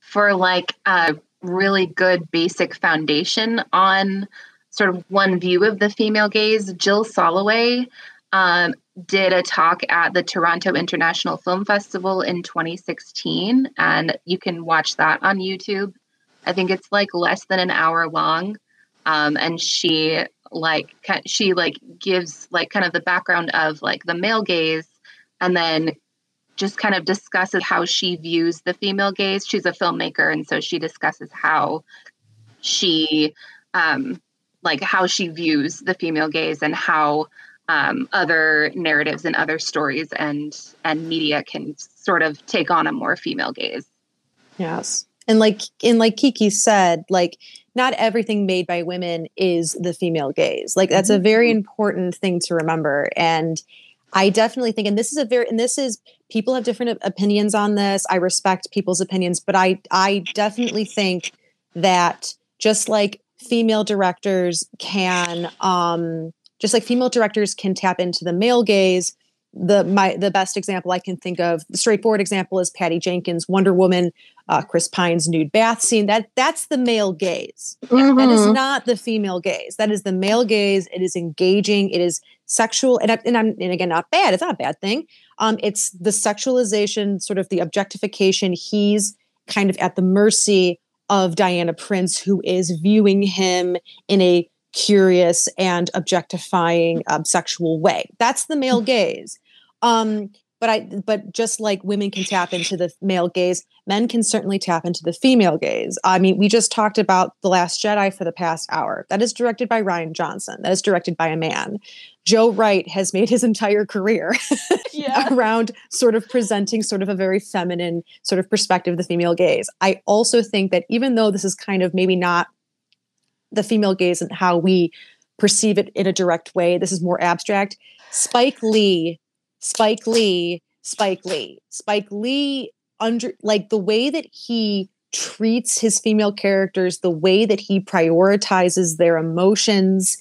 for like a really good basic foundation on sort of one view of the female gaze, Jill Soloway um, did a talk at the Toronto International Film Festival in 2016, and you can watch that on YouTube. I think it's like less than an hour long, um, and she like she like gives like kind of the background of like the male gaze, and then just kind of discusses how she views the female gaze. She's a filmmaker, and so she discusses how she um, like how she views the female gaze and how um, other narratives and other stories and and media can sort of take on a more female gaze. Yes. And like and like Kiki said, like not everything made by women is the female gaze. Like that's a very mm-hmm. important thing to remember. And I definitely think, and this is a very, and this is people have different opinions on this. I respect people's opinions, but I I definitely think that just like female directors can um just like female directors can tap into the male gaze. The my the best example i can think of the straightforward example is patty jenkins wonder woman uh, chris pine's nude bath scene. That that's the male gaze. Mm-hmm. that is mm-hmm. not the female gaze. That is the male gaze. It is engaging. It is sexual and, I, and i'm and again not bad. It's not a bad thing. Um it's the sexualization sort of the objectification. He's kind of at the mercy of diana prince who is viewing him in a curious and objectifying um, sexual way. That's the male gaze. Um, but I, but just like women can tap into the male gaze, men can certainly tap into the female gaze. I mean, we just talked about The Last Jedi for the past hour. That is directed by Rian Johnson. That is directed by a man. Joe Wright has made his entire career yeah. around sort of presenting sort of a very feminine sort of perspective of the female gaze. I also think that even though this is kind of maybe not the female gaze and how we perceive it in a direct way. This is more abstract. Spike Lee, Spike Lee, Spike Lee, Spike Lee under like the way that he treats his female characters, the way that he prioritizes their emotions,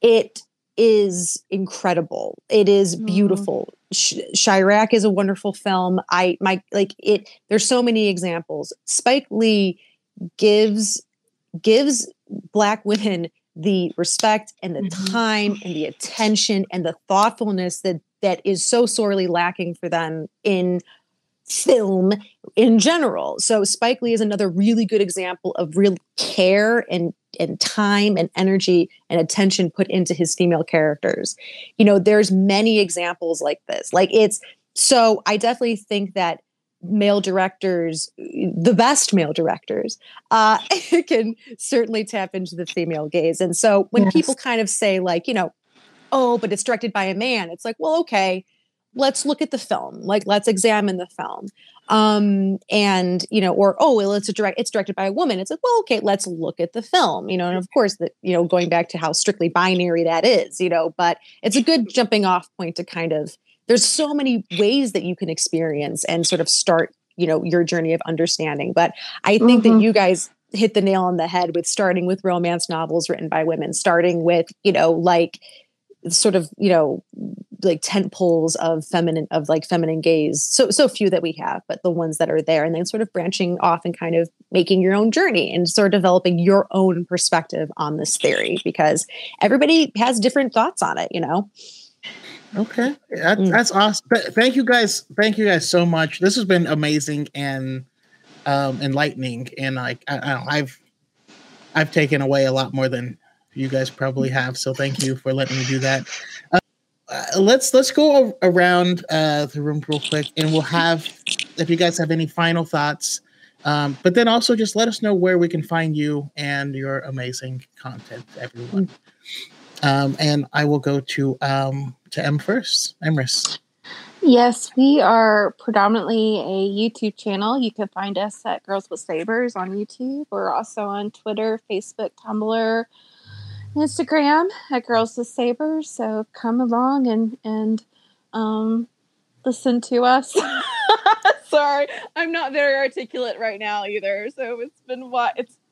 it is incredible. It is mm-hmm. beautiful. Mm. Chi-Raq is a wonderful film. I my like it. There's so many examples. Spike Lee gives gives black women the respect and the mm-hmm. time and the attention and the thoughtfulness that that is so sorely lacking for them in film in general. So Spike Lee is another really good example of real care and and time and energy and attention put into his female characters. You know, there's many examples like this. Like it's so I definitely think that male directors, the best male directors, uh, can certainly tap into the female gaze. And so when yes. people kind of say, like, you know, oh, but it's directed by a man, it's like, well, okay, let's look at the film. Like, let's examine the film. Um, and you know, or oh, well, it's a direct, it's directed by a woman. It's like, well, okay, let's look at the film. You know, and of course, that you know, going back to how strictly binary that is, you know, but it's a good jumping off point to kind of there's so many ways that you can experience and sort of start you know your journey of understanding but i think mm-hmm. that you guys hit the nail on the head with starting with romance novels written by women starting with you know like sort of you know like tent poles of feminine of like feminine gaze so so few that we have but the ones that are there and then sort of branching off and kind of making your own journey and sort of developing your own perspective on this theory because everybody has different thoughts on it you know Okay, that, mm. that's awesome. Thank you guys. Thank you guys so much. This has been amazing and um, enlightening, and like I, I I've I've taken away a lot more than you guys probably have. So thank you for letting me do that. Uh, uh, let's let's go around uh, the room real quick, and we'll have if you guys have any final thoughts. Um, but then also just let us know where we can find you and your amazing content, everyone. Um, and I will go to um, to M first. Emrys. Yes, we are predominantly a YouTube channel. You can find us at Girls with Sabers on YouTube. We're also on Twitter, Facebook, Tumblr, Instagram at Girls with Sabers. So come along and and um, listen to us. Sorry, I'm not very articulate right now either. So it's been what it's it's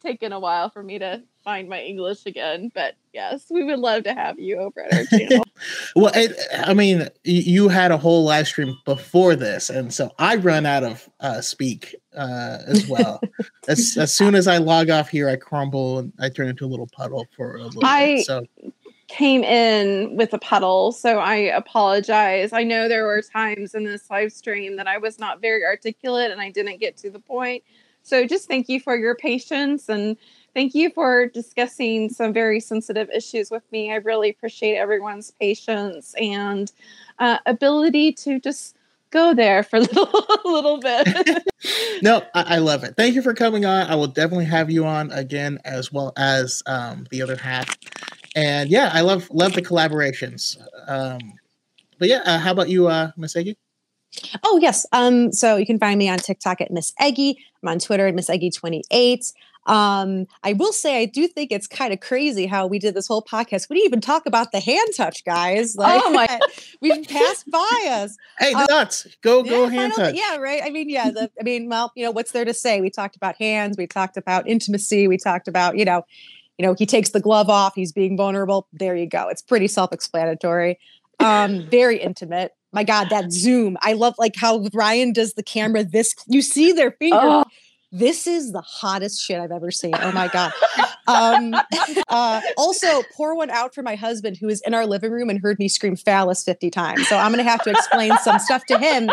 taken a while for me to find my English again. But yes, we would love to have you over at our channel. well, it, I mean, you had a whole live stream before this, and so I run out of uh, speak uh, as well. as as soon as I log off here, I crumble and I turn into a little puddle for a little I, bit. So came in with a puddle, so I apologize. I know there were times in this live stream that I was not very articulate and I didn't get to the point. So just thank you for your patience and thank you for discussing some very sensitive issues with me. I really appreciate everyone's patience and uh, ability to just go there for a little, little bit. no, I, I, love it. Thank you for coming on. I will definitely have you on again, as well as um, the other half. And yeah, I love love the collaborations. Um, but yeah, uh, how about you, uh? Oh, yes. Um, so you can find me on TikTok at Miss Eggy. I'm on Twitter at Miss Eggy28. Um, I will say I do think it's kind of crazy how we did this whole podcast. We didn't even talk about the hand touch, guys. Like, oh my, we've passed by us. Hey, um, nuts, go go yeah, hand touch. Yeah, right. I mean, yeah. The, I mean, well, you know, what's there to say? We talked about hands. We talked about intimacy. We talked about, you know, you know, he takes the glove off. He's being vulnerable. There you go. It's pretty self-explanatory. Um, very intimate my god that zoom. I love like how Rian does the camera this you see their finger. Oh. this is the hottest shit i've ever seen. Oh my god. Um uh also pour one out for my husband who is in our living room and heard me scream phallus 50 times. So i'm gonna have to explain some stuff to him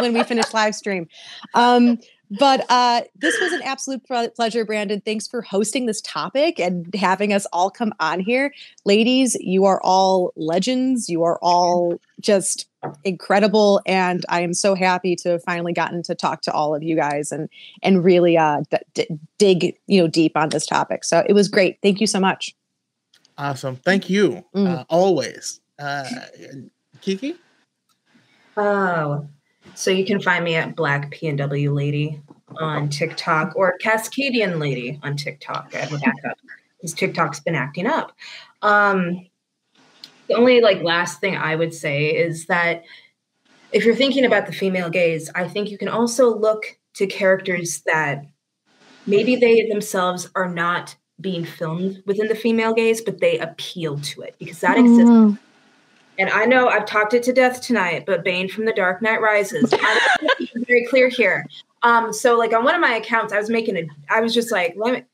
when we finish live stream. Um but uh, this was an absolute pleasure, Brandon. Thanks for hosting this topic and having us all come on here. Ladies, you are all legends. You are all just incredible. And I am so happy to have finally gotten to talk to all of you guys and and really uh, d- dig you know deep on this topic. So it was great. Thank you so much. Awesome. Thank you. Mm. Uh, always. Uh, Kiki? Oh, so you can find me at Black PNW Lady on TikTok or Cascadian Lady on TikTok. I have a backup because TikTok's been acting up. Um, the only like last thing I would say is that if you're thinking about the female gaze, I think you can also look to characters that maybe they themselves are not being filmed within the female gaze, but they appeal to it because that mm. exists and I know I've talked it to death tonight, but Bane from The Dark Knight Rises. Very clear here. Um, so like on one of my accounts, I was making a, I was just like, let me,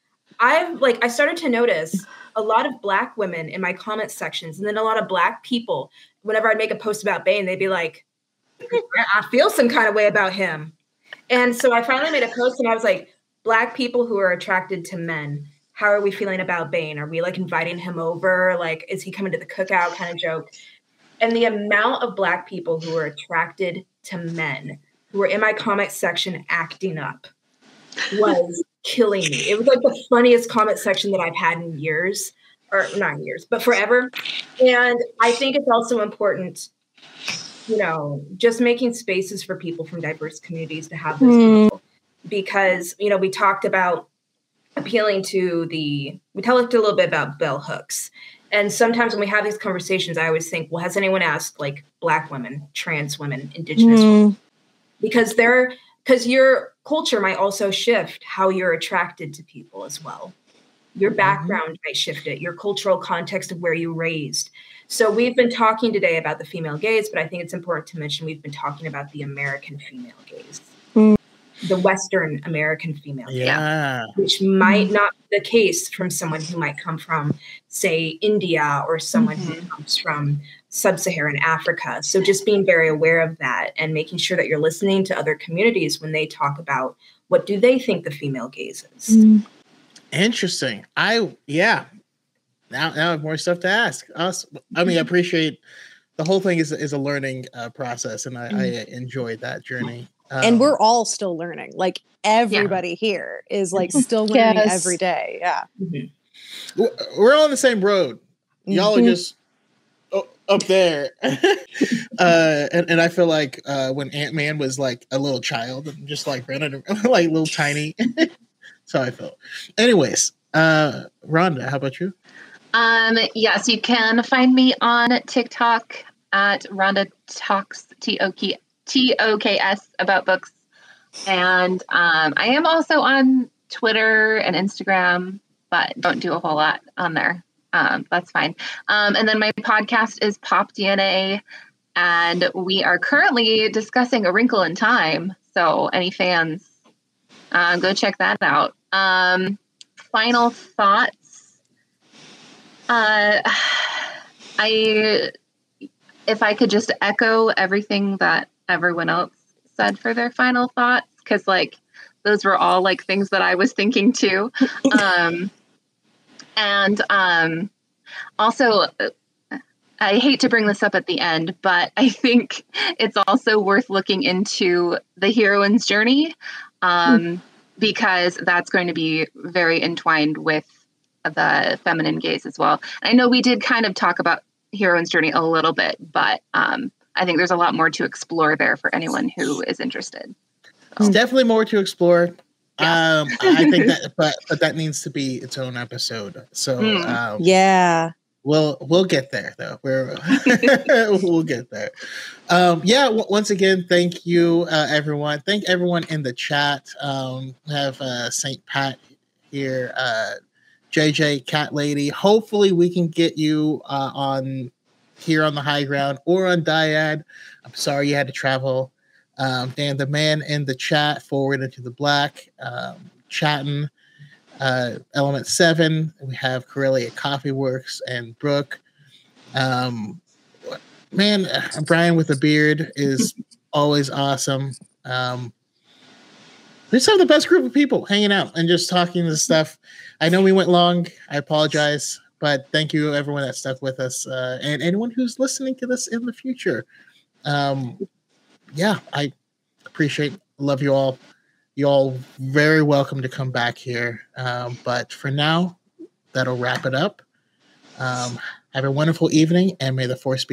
I've like, I started to notice a lot of black women in my comment sections, and then a lot of black people. Whenever I'd make a post about Bane, they'd be like, I feel some kind of way about him. And so I finally made a post, and I was like, black people who are attracted to men. How are we feeling about Bane? Are we like inviting him over? Like, is he coming to the cookout kind of joke? And the amount of black people who were attracted to men who were in my comment section acting up was killing me. It was like the funniest comment section that I've had in years, or not years, but forever. And I think it's also important, you know, just making spaces for people from diverse communities to have this mm. because, you know, we talked about appealing to the, we talked a little bit about bell hooks and sometimes when we have these conversations, I always think, well, has anyone asked like black women, trans women, indigenous mm. women? Because they're because your culture might also shift how you're attracted to people as well. Your mm-hmm. background mm-hmm. might shift it, your cultural context of where you raised. So we've been talking today about the female gaze, but I think it's important to mention we've been talking about the American female gaze. The Western American female, yeah, which might not be the case from someone who might come from, say, India or someone mm-hmm. who comes from sub-Saharan Africa. So just being very aware of that and making sure that you're listening to other communities when they talk about what do they think the female gaze is. Mm. Interesting. I yeah. Now now I have more stuff to ask. Us. I mean, I appreciate the whole thing is is a learning uh, process, and I, mm. I enjoyed that journey. Um, and we're all still learning. Like everybody yeah. here is like still learning yes. every day. Yeah. Mm-hmm. We're all on the same road. Y'all mm-hmm. are just up there. uh, and, and I feel like uh, when Ant Man was like a little child and just like running like little tiny. so I felt. Anyways, uh, Rhonda, how about you? Um, yes, you can find me on TikTok at Rhonda Talks T O K T O K S about books. And um, I am also on Twitter and Instagram, but don't do a whole lot on there. Um, that's fine. Um, and then my podcast is Pop DNA, and we are currently discussing A Wrinkle in Time. So, any fans, uh, go check that out. Um, final thoughts. Uh, I, if I could just echo everything that everyone else said for their final thoughts, because like those were all like things that I was thinking too. Um, and um, also, I hate to bring this up at the end, but I think it's also worth looking into the heroine's journey um, mm. because that's going to be very entwined with the feminine gaze as well. I know we did kind of talk about heroine's journey a little bit, but um, I think there's a lot more to explore there for anyone who is interested. It's definitely more to explore. Yeah. Um, I think that, but but that needs to be its own episode. So mm. um, yeah, we'll we'll get there though. We're we'll get there. Um, yeah. W- once again, thank you, uh, everyone. Thank everyone in the chat. Um, we have uh, Saint Pat here, uh, JJ Cat Lady. Hopefully, we can get you uh, on here on the high ground or on Dyad. I'm sorry you had to travel um, Dan, the man in the chat, forward into the black, um, chatting. Uh, Element Seven. We have Corelli at Coffee Works and Brooke. Um, man, Brian with a beard is always awesome. Um, we just have the best group of people hanging out and just talking this stuff. I know we went long. I apologize, but thank you everyone that stuck with us uh, and anyone who's listening to this in the future. Um, yeah, I appreciate, love you all. You all very welcome to come back here. Um, but for now, that'll wrap it up. Um, have a wonderful evening, and may the force be.